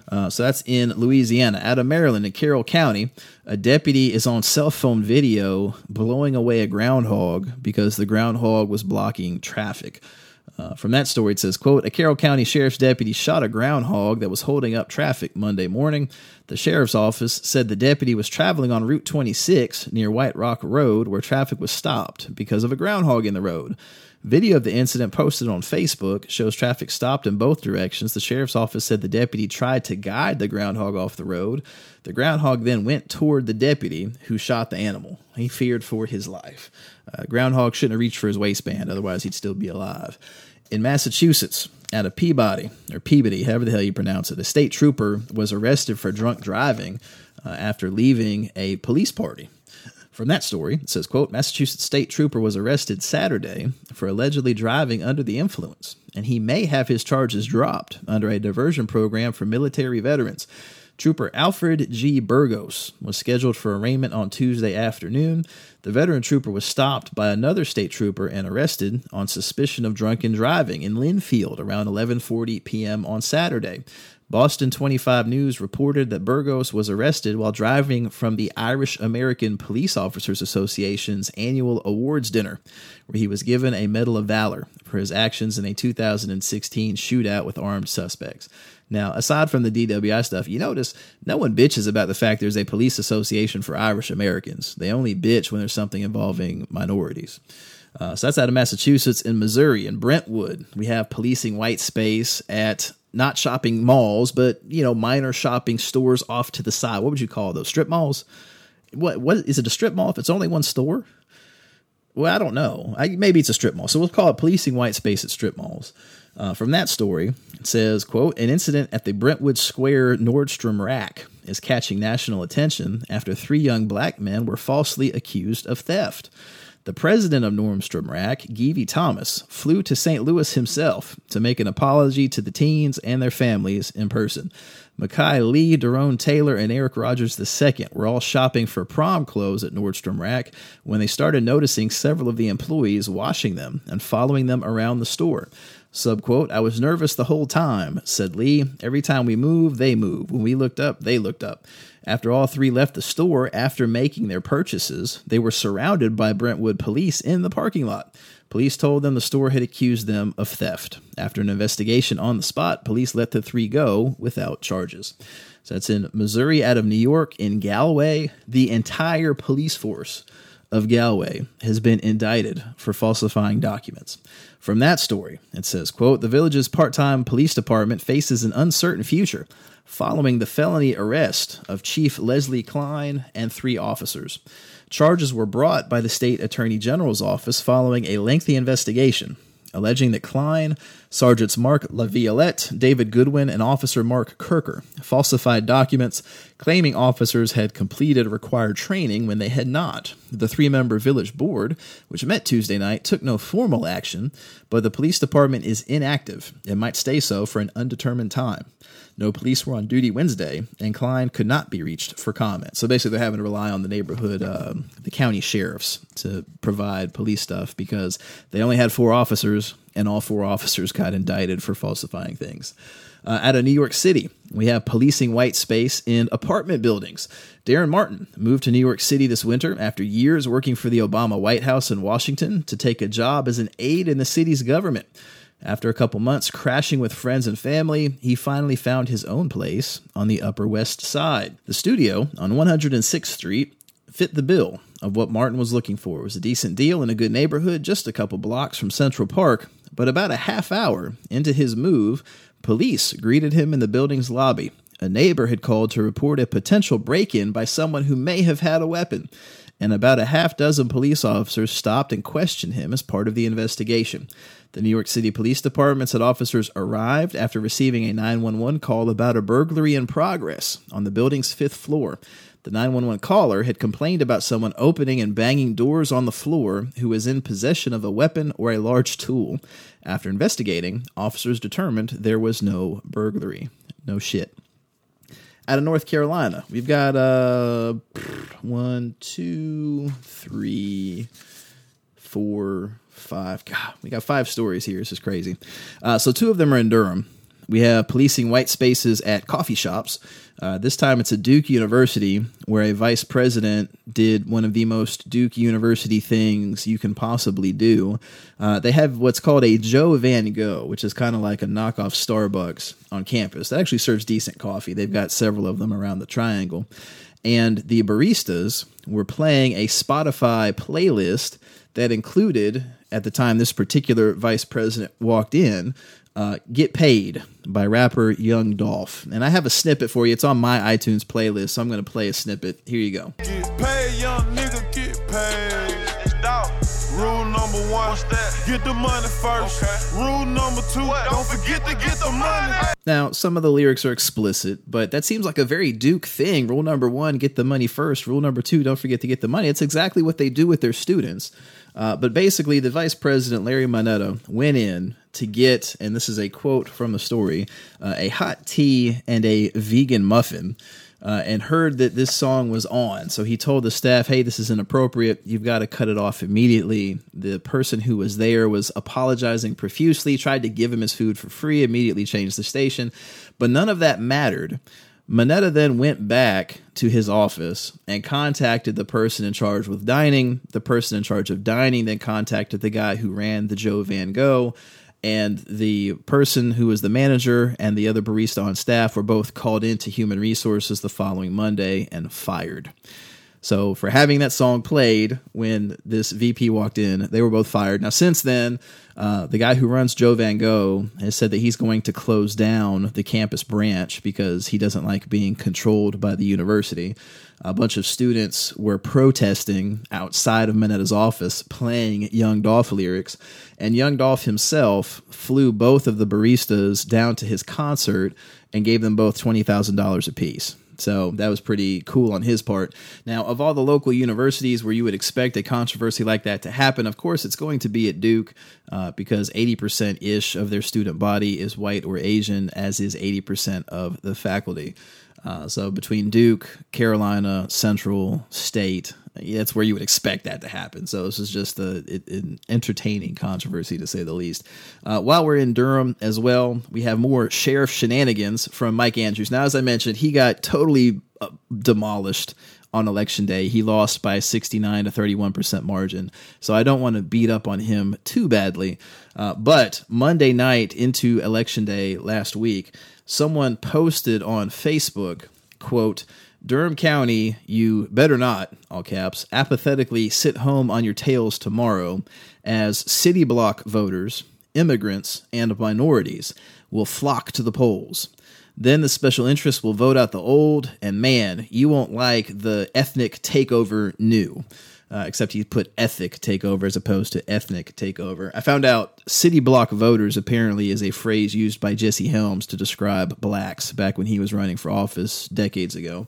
S1: Uh, so that's in Louisiana. Out of Maryland, in Carroll County, a deputy is on cell phone video blowing away a groundhog because the groundhog was blocking traffic. Uh, from that story, it says, quote, a Carroll County Sheriff's deputy shot a groundhog that was holding up traffic Monday morning. The sheriff's office said the deputy was traveling on Route 26 near White Rock Road where traffic was stopped because of a groundhog in the road. Video of the incident posted on Facebook shows traffic stopped in both directions. The sheriff's office said the deputy tried to guide the groundhog off the road. The groundhog then went toward the deputy who shot the animal. He feared for his life. Uh, groundhog shouldn't have reached for his waistband, otherwise, he'd still be alive. In Massachusetts, out of Peabody, or Peabody, however the hell you pronounce it, a state trooper was arrested for drunk driving uh, after leaving a police party. From that story, it says, quote, Massachusetts state trooper was arrested Saturday for allegedly driving under the influence, and he may have his charges dropped under a diversion program for military veterans. Trooper Alfred G. Burgos was scheduled for arraignment on Tuesday afternoon. The veteran trooper was stopped by another state trooper and arrested on suspicion of drunken driving in Lynnfield around 11:40 p.m. on Saturday. Boston 25 News reported that Burgos was arrested while driving from the Irish American Police Officers Association's annual awards dinner, where he was given a Medal of Valor for his actions in a 2016 shootout with armed suspects. Now, aside from the DWI stuff, you notice no one bitches about the fact there's a police association for Irish Americans. They only bitch when there's something involving minorities. Uh, so that's out of Massachusetts. In Missouri, in Brentwood, we have policing white space at not shopping malls, but you know, minor shopping stores off to the side. What would you call those? Strip malls? What? What is it? A strip mall if it's only one store? Well, I don't know. I, maybe it's a strip mall. So we'll call it policing white space at strip malls. Uh, from that story, it says, quote, an incident at the Brentwood Square Nordstrom rack is catching national attention after three young black men were falsely accused of theft. The president of Nordstrom Rack, Geevy Thomas, flew to St. Louis himself to make an apology to the teens and their families in person. Mekhi Lee, Daron Taylor, and Eric Rogers II were all shopping for prom clothes at Nordstrom Rack when they started noticing several of the employees washing them and following them around the store. Subquote, I was nervous the whole time, said Lee. Every time we moved, they moved. When we looked up, they looked up. After all three left the store after making their purchases, they were surrounded by Brentwood police in the parking lot. Police told them the store had accused them of theft. After an investigation on the spot, police let the three go without charges. So that's in Missouri, out of New York, in Galway. The entire police force of Galway has been indicted for falsifying documents. From that story, it says, quote, the village's part-time police department faces an uncertain future following the felony arrest of Chief Leslie Klein and three officers. Charges were brought by the state attorney general's office following a lengthy investigation alleging that Klein, Sergeants Mark Laviolette, David Goodwin, and Officer Mark Kirker falsified documents claiming officers had completed required training when they had not. The three member village board, which met Tuesday night, took no formal action, but the police department is inactive and might stay so for an undetermined time. No police were on duty Wednesday, and Klein could not be reached for comment. So basically, they're having to rely on the neighborhood, uh, the county sheriffs to provide police stuff because they only had four officers, and all four officers got indicted for falsifying things. Uh, out of New York City, we have policing white space in apartment buildings. Darren Martin moved to New York City this winter after years working for the Obama White House in Washington to take a job as an aide in the city's government. After a couple months crashing with friends and family, he finally found his own place on the Upper West Side. The studio on 106th Street fit the bill of what Martin was looking for. It was a decent deal in a good neighborhood, just a couple blocks from Central Park. But about a half hour into his move, police greeted him in the building's lobby. A neighbor had called to report a potential break in by someone who may have had a weapon and about a half dozen police officers stopped and questioned him as part of the investigation. The New York City Police Department said officers arrived after receiving a 911 call about a burglary in progress on the building's fifth floor. The 911 caller had complained about someone opening and banging doors on the floor who was in possession of a weapon or a large tool. After investigating, officers determined there was no burglary. No shit out of North Carolina. We've got uh one, two, three, four, five. God, we got five stories here. This is crazy. Uh, so two of them are in Durham. We have policing white spaces at coffee shops. Uh, this time it's at Duke University, where a vice president did one of the most Duke University things you can possibly do. Uh, they have what's called a Joe Van Gogh, which is kind of like a knockoff Starbucks on campus. That actually serves decent coffee. They've got several of them around the triangle. And the baristas were playing a Spotify playlist that included, at the time this particular vice president walked in, uh, Get Paid by rapper Young Dolph. And I have a snippet for you. It's on my iTunes playlist, so I'm going to play a snippet. Here you go.
S4: Get paid, young nigga, get paid. It's dog. Rule number one, What's that? get the money first. Okay. Rule number two, what? don't forget to get the money.
S1: Now, some of the lyrics are explicit, but that seems like a very Duke thing. Rule number one, get the money first. Rule number two, don't forget to get the money. It's exactly what they do with their students. Uh, but basically, the vice president, Larry Moneta, went in to get, and this is a quote from the story, uh, a hot tea and a vegan muffin. Uh, and heard that this song was on. So he told the staff, hey, this is inappropriate. You've got to cut it off immediately. The person who was there was apologizing profusely, tried to give him his food for free, immediately changed the station. But none of that mattered Moneta then went back to his office and contacted the person in charge with dining. The person in charge of dining then contacted the guy who ran the Joe Van Gogh. And the person who was the manager and the other barista on staff were both called into human resources the following Monday and fired. So for having that song played when this VP walked in, they were both fired. Now since then, uh, the guy who runs Joe Van Gogh has said that he's going to close down the campus branch because he doesn't like being controlled by the university. A bunch of students were protesting outside of Moneta's office playing Young Dolph lyrics, and Young Dolph himself flew both of the baristas down to his concert and gave them both $20,000 apiece. So that was pretty cool on his part. Now, of all the local universities where you would expect a controversy like that to happen, of course, it's going to be at Duke uh, because 80% ish of their student body is white or Asian, as is 80% of the faculty. Uh, so between Duke, Carolina, Central, State, that's where you would expect that to happen. So this is just a, it, an entertaining controversy to say the least. Uh, while we're in Durham as well, we have more sheriff shenanigans from Mike Andrews. Now, as I mentioned, he got totally uh, demolished on election day. He lost by 69 to 31% margin. So I don't want to beat up on him too badly. Uh, but Monday night into election day last week, someone posted on Facebook, quote, Durham County, you better not, all caps, apathetically sit home on your tails tomorrow as city block voters, immigrants, and minorities will flock to the polls. Then the special interests will vote out the old, and man, you won't like the ethnic takeover new. Uh, except he put ethic takeover as opposed to ethnic takeover. I found out city block voters apparently is a phrase used by Jesse Helms to describe blacks back when he was running for office decades ago.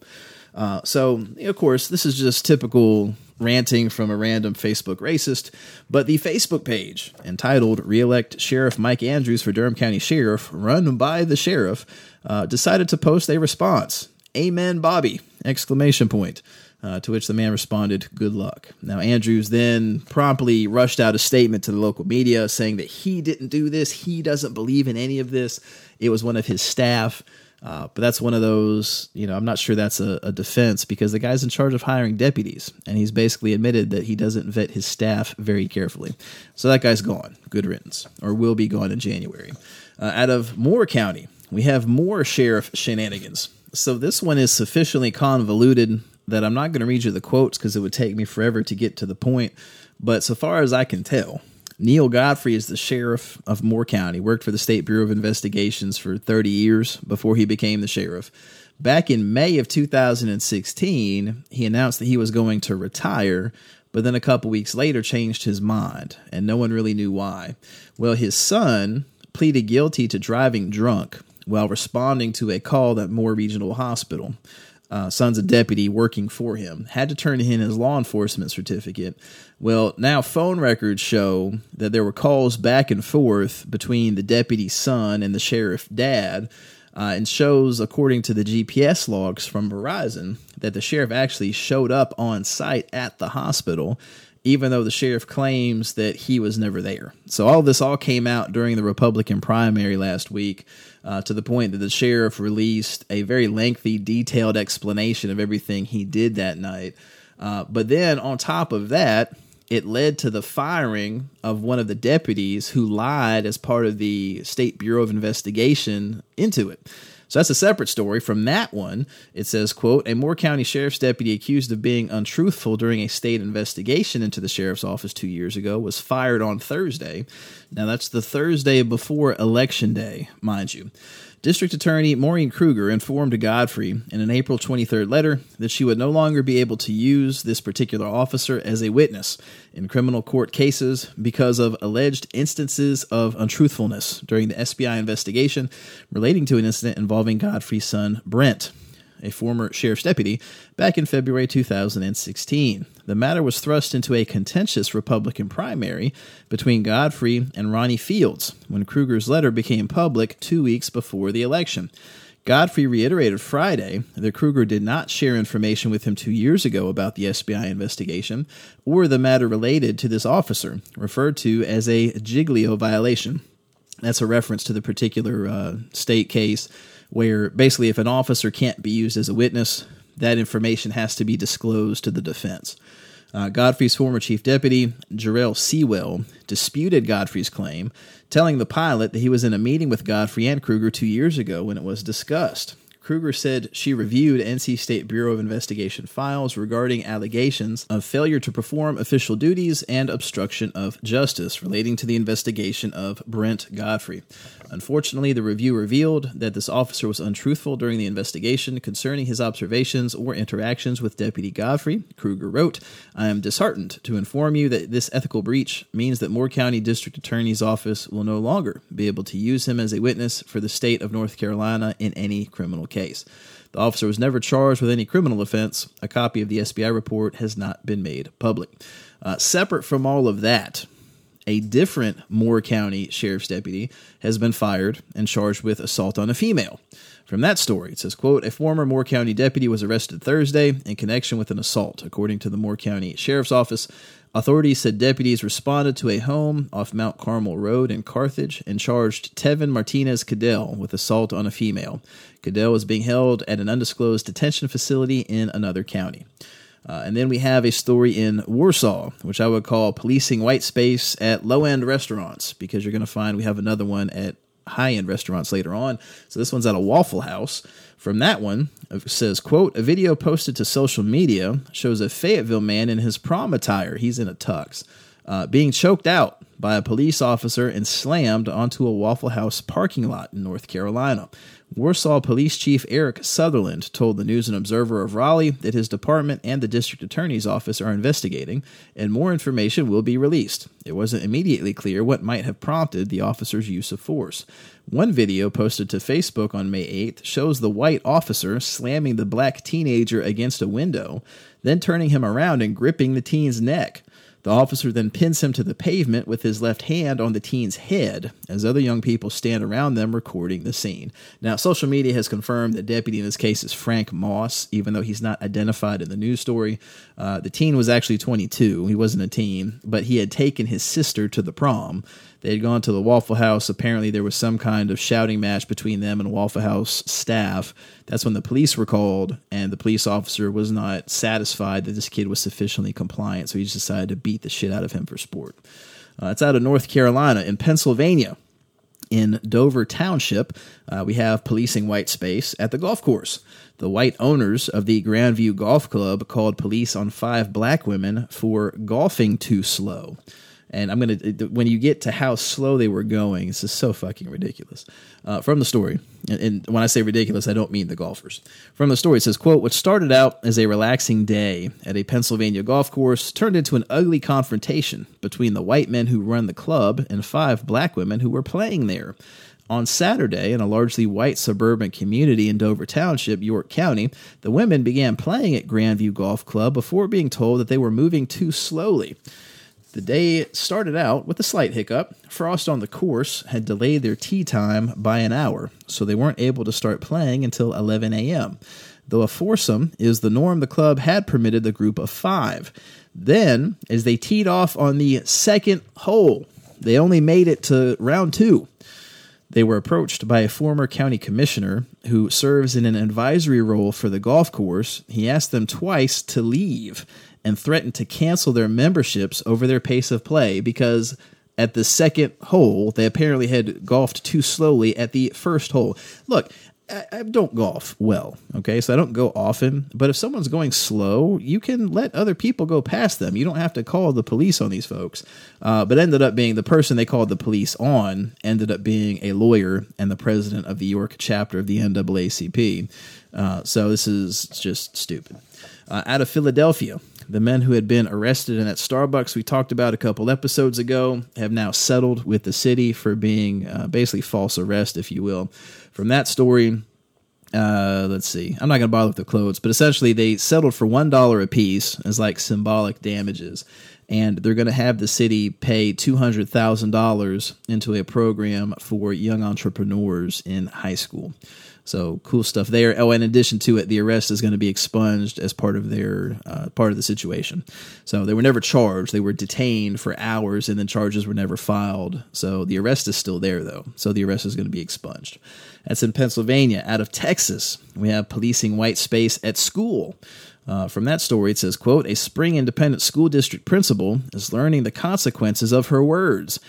S1: Uh, so, of course, this is just typical ranting from a random Facebook racist, but the Facebook page entitled Reelect Sheriff Mike Andrews for Durham County Sheriff, run by the sheriff, uh, decided to post a response. Amen, Bobby! Exclamation point. Uh, to which the man responded, Good luck. Now, Andrews then promptly rushed out a statement to the local media saying that he didn't do this. He doesn't believe in any of this. It was one of his staff. Uh, but that's one of those, you know, I'm not sure that's a, a, defense because the guy's in charge of hiring deputies, and he's basically admitted that he doesn't vet his staff very carefully. So that guy's gone. Good riddance, or will be gone in January. Uh, out of Moore County, we have more sheriff shenanigans. So this one is sufficiently convoluted that I'm not going to read you the quotes because it would take me forever to get to the point. But so far as I can tell, Neil Godfrey is the sheriff of Moore County, worked for the State Bureau of Investigations for 30 years before he became the sheriff. Back in May of 2016, he announced that he was going to retire, but then a couple weeks later changed his mind, and no one really knew why. Well, his son pleaded guilty to driving drunk while responding to a call at Moore Regional Hospital uh, son's a deputy working for him, had to turn in his law enforcement certificate. Well, now phone records show that there were calls back and forth between the deputy's son and the sheriff dad, uh, and shows, according to the GPS logs from Verizon, that the sheriff actually showed up on site at the hospital even though the sheriff claims that he was never there. So all this all came out during the Republican primary last week, uh, to the point that the sheriff released a very lengthy, detailed explanation of everything he did that night. Uh, but then on top of that, it led to the firing of one of the deputies who lied as part of the State Bureau of Investigation into it. So that's a separate story. From that one, it says, quote, a Moore County Sheriff's deputy accused of being untruthful during a state investigation into the sheriff's office two years ago was fired on Thursday. Now that's the Thursday before Election Day, mind you. District Attorney Maureen Krueger informed Godfrey in an April 23rd letter that she would no longer be able to use this particular officer as a witness in criminal court cases because of alleged instances of untruthfulness during the SBI investigation relating to an incident involving Godfrey's son, Brent a former sheriff's deputy, back in February 2016. The matter was thrust into a contentious Republican primary between Godfrey and Ronnie Fields when Krueger's letter became public two weeks before the election. Godfrey reiterated Friday that Kruger did not share information with him two years ago about the SBI investigation or the matter related to this officer, referred to as a Giglio violation. That's a reference to the particular uh, state case where basically if an officer can't be used as a witness, that information has to be disclosed to the defense. Uh, Godfrey's former chief deputy, Jarrell Sewell, disputed Godfrey's claim, telling the pilot that he was in a meeting with Godfrey and Krueger two years ago when it was discussed. Krueger said she reviewed NC State Bureau of Investigation files regarding allegations of failure to perform official duties and obstruction of justice relating to the investigation of Brent Godfrey. Unfortunately, the review revealed that this officer was untruthful during the investigation concerning his observations or interactions with Deputy Godfrey. Krueger wrote, I am disheartened to inform you that this ethical breach means that Moore County District Attorney's Office will no longer be able to use him as a witness for the state of North Carolina in any criminal case. The officer was never charged with any criminal offense. A copy of the SBI report has not been made public. Uh, separate from all of that, a different Moore County Sheriff's deputy has been fired and charged with assault on a female. From that story, it says, quote, a former Moore County deputy was arrested Thursday in connection with an assault, according to the Moore County Sheriff's Office. Authorities said deputies responded to a home off Mount Carmel Road in Carthage and charged Tevin Martinez Cadell with assault on a female. Cadell is being held at an undisclosed detention facility in another county. Uh, and then we have a story in Warsaw, which I would call policing white space at low end restaurants, because you're going to find we have another one at high end restaurants later on. So this one's at a Waffle House. From that one, says, quote, a video posted to social media shows a Fayetteville man in his prom attire. He's in a tux. Uh, being choked out by a police officer and slammed onto a Waffle House parking lot in North Carolina. Warsaw Police Chief Eric Sutherland told the News and Observer of Raleigh that his department and the district attorney's office are investigating, and more information will be released. It wasn't immediately clear what might have prompted the officer's use of force. One video posted to Facebook on May 8th shows the white officer slamming the black teenager against a window, then turning him around and gripping the teen's neck. The officer then pins him to the pavement with his left hand on the teen's head as other young people stand around them recording the scene. Now, social media has confirmed the deputy in this case is Frank Moss, even though he's not identified in the news story. Uh, the teen was actually 22. He wasn't a teen, but he had taken his sister to the prom. They had gone to the Waffle House. Apparently, there was some kind of shouting match between them and Waffle House staff. That's when the police were called, and the police officer was not satisfied that this kid was sufficiently compliant, so he just decided to beat the shit out of him for sport. Uh, it's out of North Carolina. In Pennsylvania, in Dover Township, uh, we have policing white space at the golf course. The white owners of the Grandview Golf Club called police on five black women for golfing too slow. And I'm gonna when you get to how slow they were going, this is so fucking ridiculous. Uh, from the story, and, and when I say ridiculous, I don't mean the golfers. From the story, it says, "quote What started out as a relaxing day at a Pennsylvania golf course turned into an ugly confrontation between the white men who run the club and five black women who were playing there." On Saturday, in a largely white suburban community in Dover Township, York County, the women began playing at Grandview Golf Club before being told that they were moving too slowly. The day started out with a slight hiccup. Frost on the course had delayed their tee time by an hour, so they weren't able to start playing until 11 a.m. Though a foursome is the norm, the club had permitted the group of five. Then, as they teed off on the second hole, they only made it to round two. They were approached by a former county commissioner who serves in an advisory role for the golf course. He asked them twice to leave and threatened to cancel their memberships over their pace of play because at the second hole, they apparently had golfed too slowly at the first hole. Look, I, I don't golf well, okay, so I don't go often. But if someone's going slow, you can let other people go past them. You don't have to call the police on these folks. Uh, but ended up being the person they called the police on ended up being a lawyer and the president of the York chapter of the NAACP. Uh, so this is just stupid. Uh, out of Philadelphia, the men who had been arrested in that Starbucks we talked about a couple episodes ago have now settled with the city for being uh, basically false arrest, if you will. From that story, uh, let's see. I'm not going to bother with the clothes, but essentially they settled for one dollar a piece as like symbolic damages, and they're going to have the city pay two hundred thousand dollars into a program for young entrepreneurs in high school. So cool stuff there. Oh, in addition to it, the arrest is going to be expunged as part of their uh, part of the situation. So they were never charged; they were detained for hours, and then charges were never filed. So the arrest is still there, though. So the arrest is going to be expunged. That's in Pennsylvania. Out of Texas, we have policing white space at school. Uh, from that story, it says, quote, a Spring Independent School District principal is learning the consequences of her words.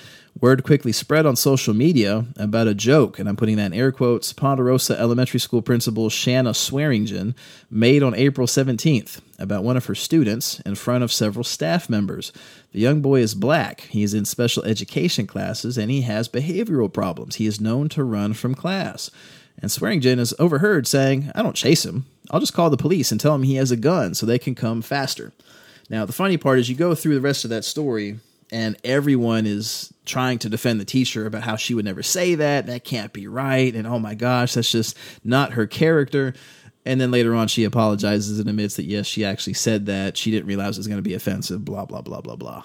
S1: Word quickly spread on social media about a joke, and I'm putting that in air quotes, Ponderosa Elementary School principal Shanna Swearingen made on April 17th about one of her students in front of several staff members. The young boy is black. He is in special education classes and he has behavioral problems. He is known to run from class. And Swearingen is overheard saying, I don't chase him. I'll just call the police and tell him he has a gun so they can come faster. Now, the funny part is you go through the rest of that story, and everyone is trying to defend the teacher about how she would never say that. That can't be right. And oh my gosh, that's just not her character. And then later on, she apologizes and admits that yes, she actually said that. She didn't realize it was going to be offensive, blah, blah, blah, blah, blah.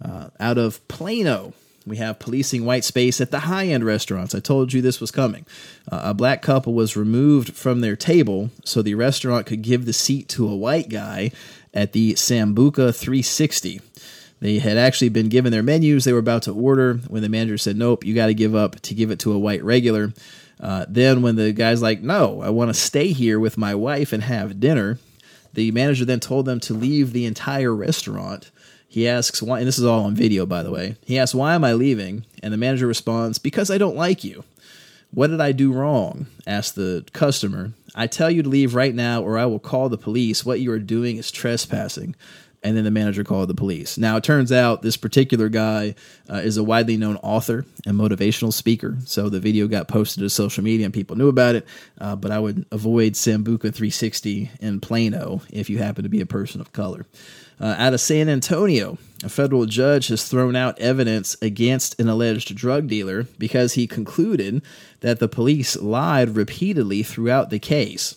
S1: Uh, out of Plano, we have policing white space at the high end restaurants. I told you this was coming. Uh, a black couple was removed from their table so the restaurant could give the seat to a white guy at the Sambuca 360. They had actually been given their menus they were about to order when the manager said, Nope, you got to give up to give it to a white regular. Uh, then, when the guy's like, No, I want to stay here with my wife and have dinner, the manager then told them to leave the entire restaurant. He asks why, and this is all on video, by the way. He asks, Why am I leaving? And the manager responds, Because I don't like you. What did I do wrong? asked the customer. I tell you to leave right now or I will call the police. What you are doing is trespassing. And then the manager called the police. Now, it turns out this particular guy uh, is a widely known author and motivational speaker. So the video got posted to social media and people knew about it. Uh, but I would avoid Sambuca 360 in Plano if you happen to be a person of color. Uh, out of San Antonio, a federal judge has thrown out evidence against an alleged drug dealer because he concluded that the police lied repeatedly throughout the case.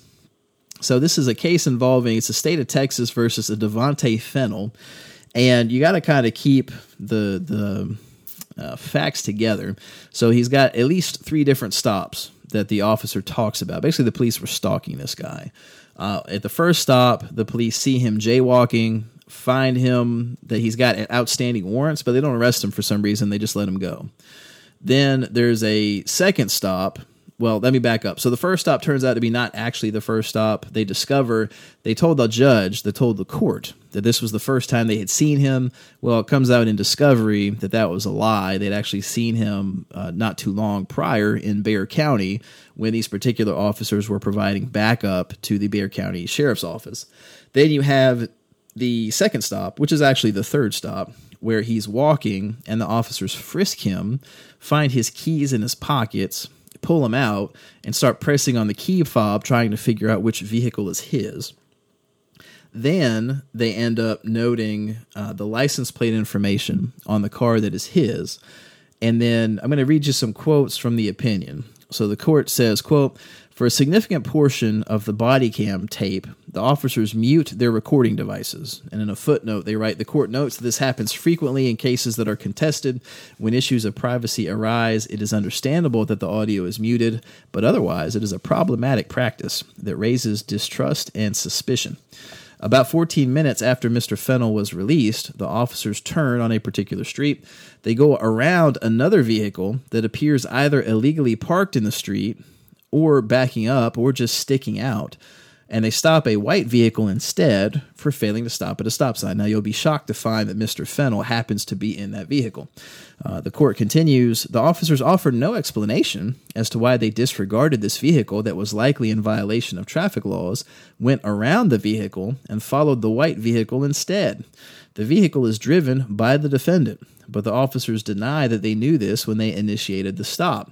S1: So this is a case involving it's the state of Texas versus a Devonte Fennel, and you got to kind of keep the the uh, facts together. So he's got at least three different stops that the officer talks about. Basically, the police were stalking this guy. Uh, at the first stop, the police see him jaywalking, find him that he's got outstanding warrants, but they don't arrest him for some reason. They just let him go. Then there's a second stop. Well, let me back up. So the first stop turns out to be not actually the first stop. They discover, they told the judge, they told the court that this was the first time they had seen him. Well, it comes out in discovery that that was a lie. They'd actually seen him uh, not too long prior in Bexar County when these particular officers were providing backup to the Bexar County Sheriff's Office. Then you have the second stop, which is actually the third stop, where he's walking and the officers frisk him, find his keys in his pockets, pull him out, and start pressing on the key fob, trying to figure out which vehicle is his. Then they end up noting uh, the license plate information on the car that is his. And then I'm going to read you some quotes from the opinion. So the court says, quote, for a significant portion of the body cam tape, the officers mute their recording devices. And in a footnote, they write the court notes this happens frequently in cases that are contested. When issues of privacy arise, it is understandable that the audio is muted, but otherwise, it is a problematic practice that raises distrust and suspicion. About 14 minutes after Mr. Fennel was released, the officers turn on a particular street. They go around another vehicle that appears either illegally parked in the street or backing up or just sticking out. And they stop a white vehicle instead for failing to stop at a stop sign. Now, you'll be shocked to find that Mr. Fennel happens to be in that vehicle. Uh, the court continues the officers offered no explanation as to why they disregarded this vehicle that was likely in violation of traffic laws, went around the vehicle, and followed the white vehicle instead. The vehicle is driven by the defendant, but the officers deny that they knew this when they initiated the stop.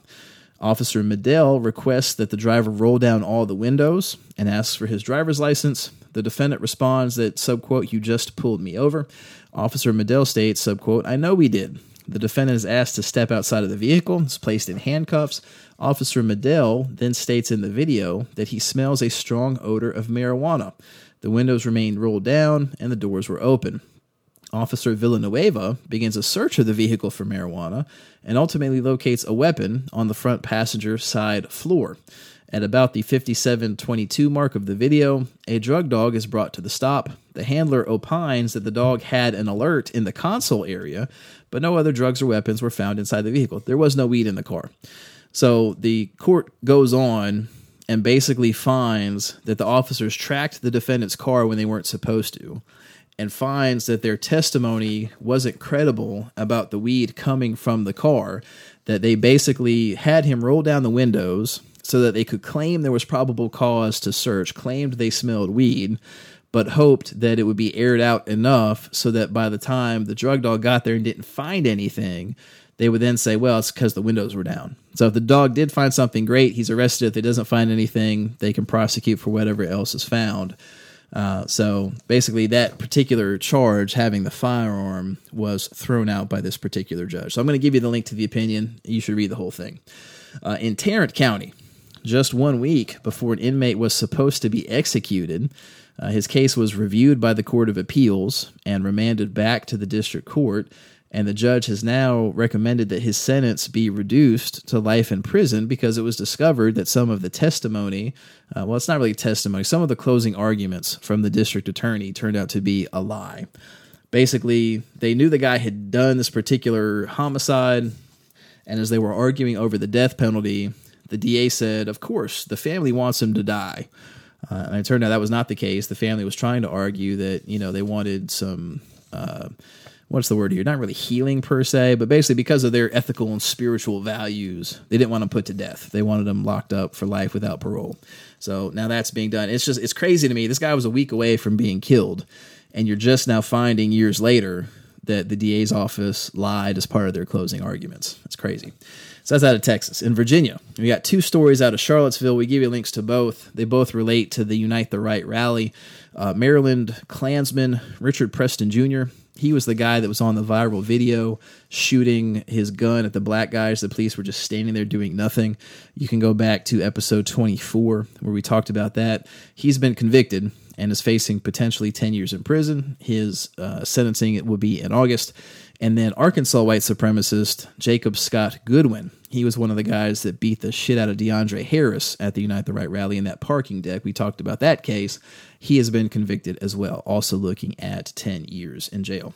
S1: Officer Medell requests that the driver roll down all the windows and asks for his driver's license. The defendant responds that, subquote, you just pulled me over. Officer Medell states, subquote, I know we did. The defendant is asked to step outside of the vehicle, is placed in handcuffs. Officer Medell then states in the video that he smells a strong odor of marijuana. The windows remained rolled down and the doors were open. Officer Villanueva begins a search of the vehicle for marijuana and ultimately locates a weapon on the front passenger side floor. At about the 5722 mark of the video, a drug dog is brought to the stop. The handler opines that the dog had an alert in the console area, but no other drugs or weapons were found inside the vehicle. There was no weed in the car. So the court goes on and basically finds that the officers tracked the defendant's car when they weren't supposed to and finds that their testimony wasn't credible about the weed coming from the car, that they basically had him roll down the windows so that they could claim there was probable cause to search, claimed they smelled weed, but hoped that it would be aired out enough so that by the time the drug dog got there and didn't find anything, they would then say, well, it's because the windows were down. So if the dog did find something great, he's arrested. If he doesn't find anything, they can prosecute for whatever else is found. Uh, so basically, that particular charge, having the firearm, was thrown out by this particular judge. So I'm going to give you the link to the opinion. You should read the whole thing. Uh, in Tarrant County, just one week before an inmate was supposed to be executed, uh, his case was reviewed by the Court of Appeals and remanded back to the district court and the judge has now recommended that his sentence be reduced to life in prison because it was discovered that some of the testimony, uh, well, it's not really testimony, some of the closing arguments from the district attorney turned out to be a lie. Basically, they knew the guy had done this particular homicide, and as they were arguing over the death penalty, the DA said, Of course, the family wants him to die. Uh, and it turned out that was not the case. The family was trying to argue that, you know, they wanted some. Uh, what's the word here? Not really healing per se, but basically because of their ethical and spiritual values, they didn't want them put to death. They wanted them locked up for life without parole. So now that's being done. It's just it's crazy to me. This guy was a week away from being killed, and you're just now finding years later that the DA's office lied as part of their closing arguments. That's crazy. So that's out of Texas. In Virginia, we got two stories out of Charlottesville. We give you links to both. They both relate to the Unite the Right rally. Uh, Maryland Klansman Richard Preston Jr. He was the guy that was on the viral video shooting his gun at the black guys. The police were just standing there doing nothing. You can go back to episode 24 where we talked about that. He's been convicted and is facing potentially 10 years in prison. His uh, sentencing it will be in August. And then Arkansas white supremacist Jacob Scott Goodwin. He was one of the guys that beat the shit out of DeAndre Harris at the Unite the Right rally in that parking deck. We talked about that case. He has been convicted as well, also looking at 10 years in jail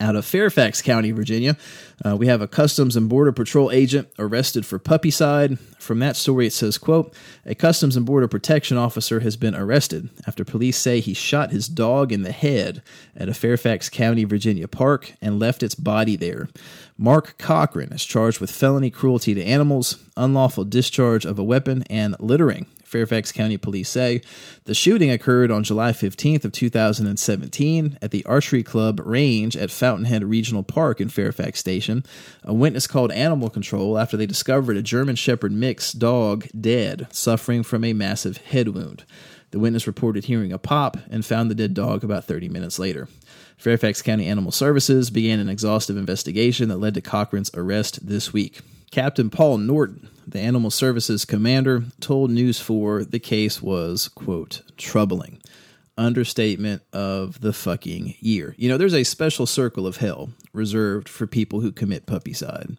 S1: out of Fairfax County, Virginia. Uh, we have a Customs and Border Patrol agent arrested for puppy side. From that story, it says, quote, a Customs and Border Protection officer has been arrested after police say he shot his dog in the head at a Fairfax County, Virginia park and left its body there. Mark Cochran is charged with felony cruelty to animals, unlawful discharge of a weapon, and littering. Fairfax County Police say the shooting occurred on July 15th of 2017 at the Archery Club Range at Fountainhead Regional Park in Fairfax Station. A witness called animal control after they discovered a German Shepherd mix dog dead, suffering from a massive head wound. The witness reported hearing a pop and found the dead dog about 30 minutes later. Fairfax County Animal Services began an exhaustive investigation that led to Cochran's arrest this week. Captain Paul Norton, the Animal Services commander, told News 4 the case was, quote, troubling. Understatement of the fucking year. You know, there's a special circle of hell reserved for people who commit puppycide.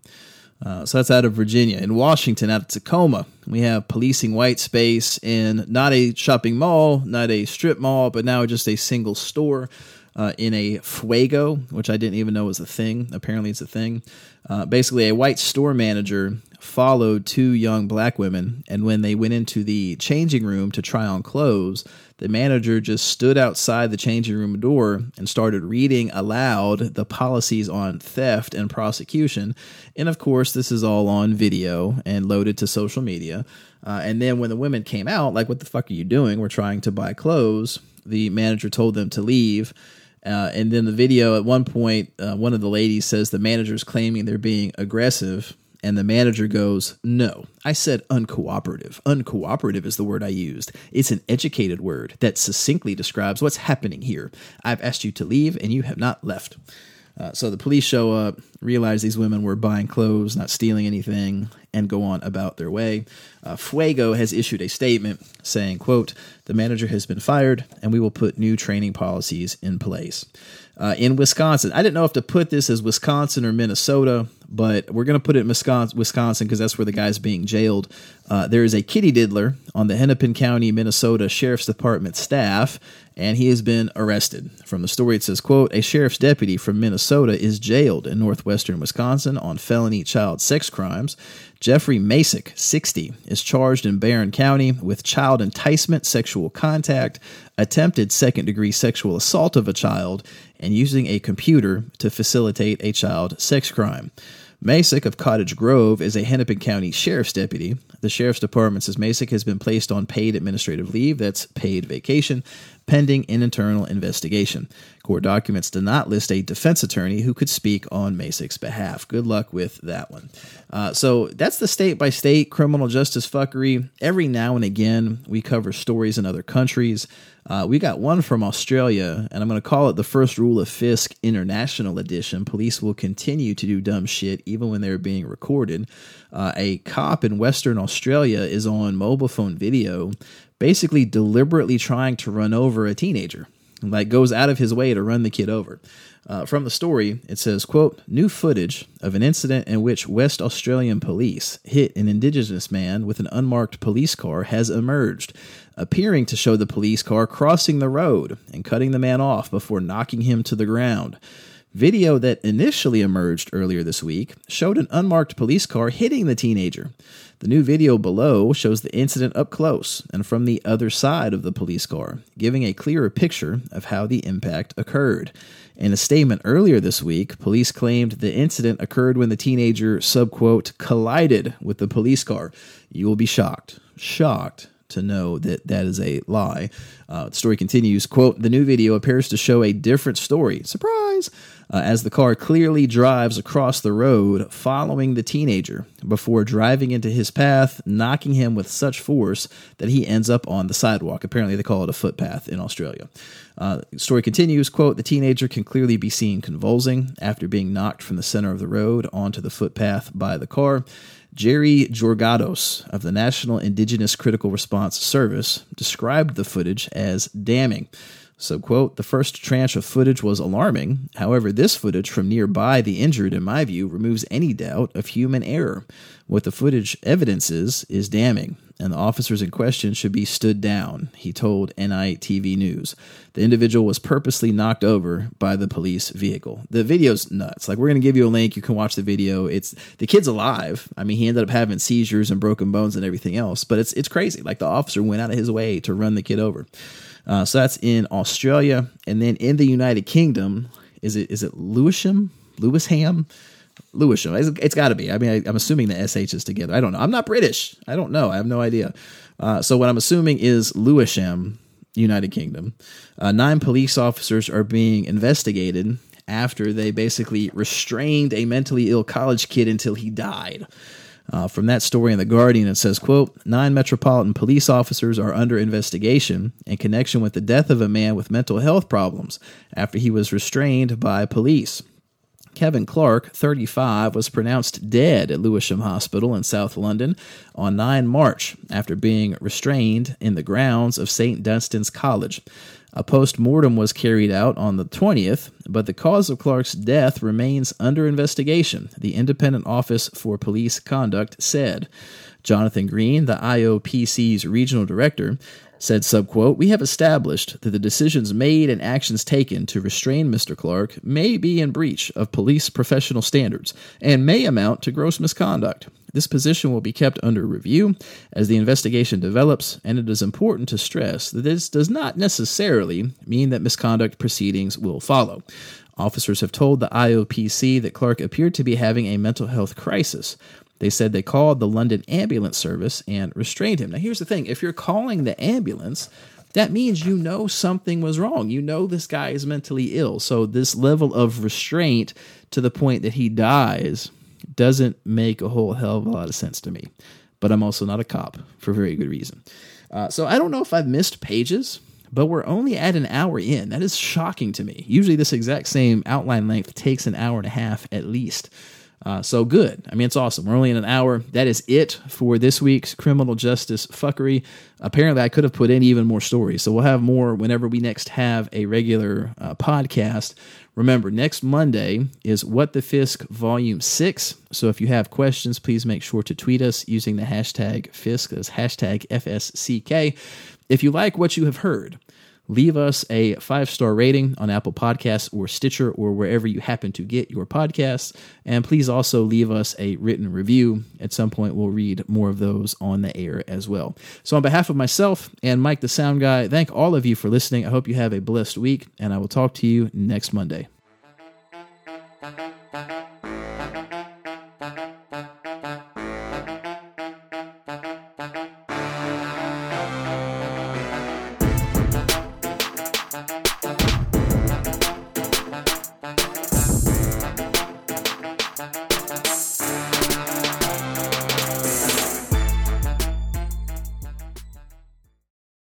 S1: Uh, so that's out of Virginia. In Washington, out of Tacoma, we have policing white space in not a shopping mall, not a strip mall, but now just a single store uh, in a Fuego, which I didn't even know was a thing. Apparently, it's a thing. Uh, basically, a white store manager followed two young black women, and when they went into the changing room to try on clothes, the manager just stood outside the changing room door and started reading aloud the policies on theft and prosecution. And of course, this is all on video and loaded to social media. Uh, and then when the women came out, like, what the fuck are you doing? We're trying to buy clothes. The manager told them to leave. Uh, and then the video, at one point, uh, one of the ladies says the manager's claiming they're being aggressive. And the manager goes, No, I said uncooperative. Uncooperative is the word I used. It's an educated word that succinctly describes what's happening here. I've asked you to leave, and you have not left. Uh, so the police show up, realize these women were buying clothes, not stealing anything, and go on about their way. Uh, Fuego has issued a statement saying, quote, the manager has been fired, and we will put new training policies in place. Uh, in Wisconsin, I didn't know if to put this as Wisconsin or Minnesota, but we're going to put it in Wisconsin because that's where the guy's being jailed. Uh, there is a kitty diddler on the Hennepin County, Minnesota Sheriff's Department staff, and he has been arrested. From the story, it says, quote, a sheriff's deputy from Minnesota is jailed in northwestern Wisconsin on felony child sex crimes. Jeffrey Masick, 60, is charged in Barron County with child enticement, sexual contact, attempted second degree sexual assault of a child, and using a computer to facilitate a child sex crime. Masick of Cottage Grove is a Hennepin County Sheriff's deputy. The Sheriff's Department says Masick has been placed on paid administrative leave, that's paid vacation, pending an internal investigation. Court documents do not list a defense attorney who could speak on Masick's behalf. Good luck with that one. Uh, so that's the state by state criminal justice fuckery. Every now and again, we cover stories in other countries. Uh, we got one from Australia, and I'm going to call it the First Rule of Fisk International Edition. Police will continue to do dumb shit even when they're being recorded. Uh, a cop in Western Australia is on mobile phone video basically deliberately trying to run over a teenager like goes out of his way to run the kid over uh, from the story it says quote new footage of an incident in which west australian police hit an indigenous man with an unmarked police car has emerged appearing to show the police car crossing the road and cutting the man off before knocking him to the ground Video that initially emerged earlier this week showed an unmarked police car hitting the teenager. The new video below shows the incident up close and from the other side of the police car, giving a clearer picture of how the impact occurred. In a statement earlier this week, police claimed the incident occurred when the teenager, subquote, collided with the police car. You will be shocked, shocked to know that that is a lie. Uh, the story continues, quote, the new video appears to show a different story. Surprise! Uh, as the car clearly drives across the road following the teenager before driving into his path, knocking him with such force that he ends up on the sidewalk. Apparently, they call it a footpath in Australia. Uh, story continues, quote, the teenager can clearly be seen convulsing after being knocked from the center of the road onto the footpath by the car. Jerry Georgatos of the National Indigenous Critical Response Service described the footage as damning. So, quote, the first tranche of footage was alarming. However, this footage from nearby the injured, in my view, removes any doubt of human error. What the footage evidences is damning, and the officers in question should be stood down, he told NITV News. The individual was purposely knocked over by the police vehicle. The video's nuts. Like, we're going to give you a link. You can watch the video. It's the kid's alive. I mean, he ended up having seizures and broken bones and everything else, but it's, it's crazy. Like, the officer went out of his way to run the kid over. Uh, so that's in Australia, and then in the United Kingdom, is it is it Lewisham, Lewisham, Lewisham? It's, it's got to be. I mean, I, am assuming the sh is together. I don't know. I'm not British. I don't know. I have no idea. Uh, so what I'm assuming is Lewisham, United Kingdom. Uh, nine police officers are being investigated after they basically restrained a mentally ill college kid until he died. Uh, from that story in The Guardian, it says, quote, Nine Metropolitan police officers are under investigation in connection with the death of a man with mental health problems after he was restrained by police. Kevin Clarke, 35, was pronounced dead at Lewisham Hospital in South London on 9 March after being restrained in the grounds of St. Dunstan's College. A post mortem was carried out on the 20th, but the cause of Clarke's death remains under investigation, the Independent Office for Police Conduct said. Jonathan Green, the IOPC's regional director, said subquote we have established that the decisions made and actions taken to restrain mr clarke may be in breach of police professional standards and may amount to gross misconduct this position will be kept under review as the investigation develops, and it is important to stress that this does not necessarily mean that misconduct proceedings will follow. Officers have told the IOPC that Clarke appeared to be having a mental health crisis. They said they called the London Ambulance Service and restrained him. Now, here's the thing if you're calling the ambulance, that means you know something was wrong. You know this guy is mentally ill. So, this level of restraint to the point that he dies doesn't make a whole hell of a lot of sense to me. But I'm also not a cop for very good reason. Uh, so I don't know if I've missed pages, but we're only at an hour in. That is shocking to me. Usually, this exact same outline length takes an hour and a half at least. Uh, so good. I mean, it's awesome. We're only in an hour. That is it for this week's criminal justice fuckery. Apparently, I could have put in even more stories. So we'll have more whenever we next have a regular uh, podcast. Remember, next Monday is What the Fisk Volume 6. So if you have questions, please make sure to tweet us using the hashtag Fisk. That's hashtag FSCK. If you like what you have heard, leave us a five star rating on Apple Podcasts or Stitcher or wherever you happen to get your podcasts. And please also leave us a written review. At some point, we'll read more of those on the air as well. So, on behalf of myself and Mike the Sound Guy, thank all of you for listening. I hope you have a blessed week, and I will talk to you next Monday.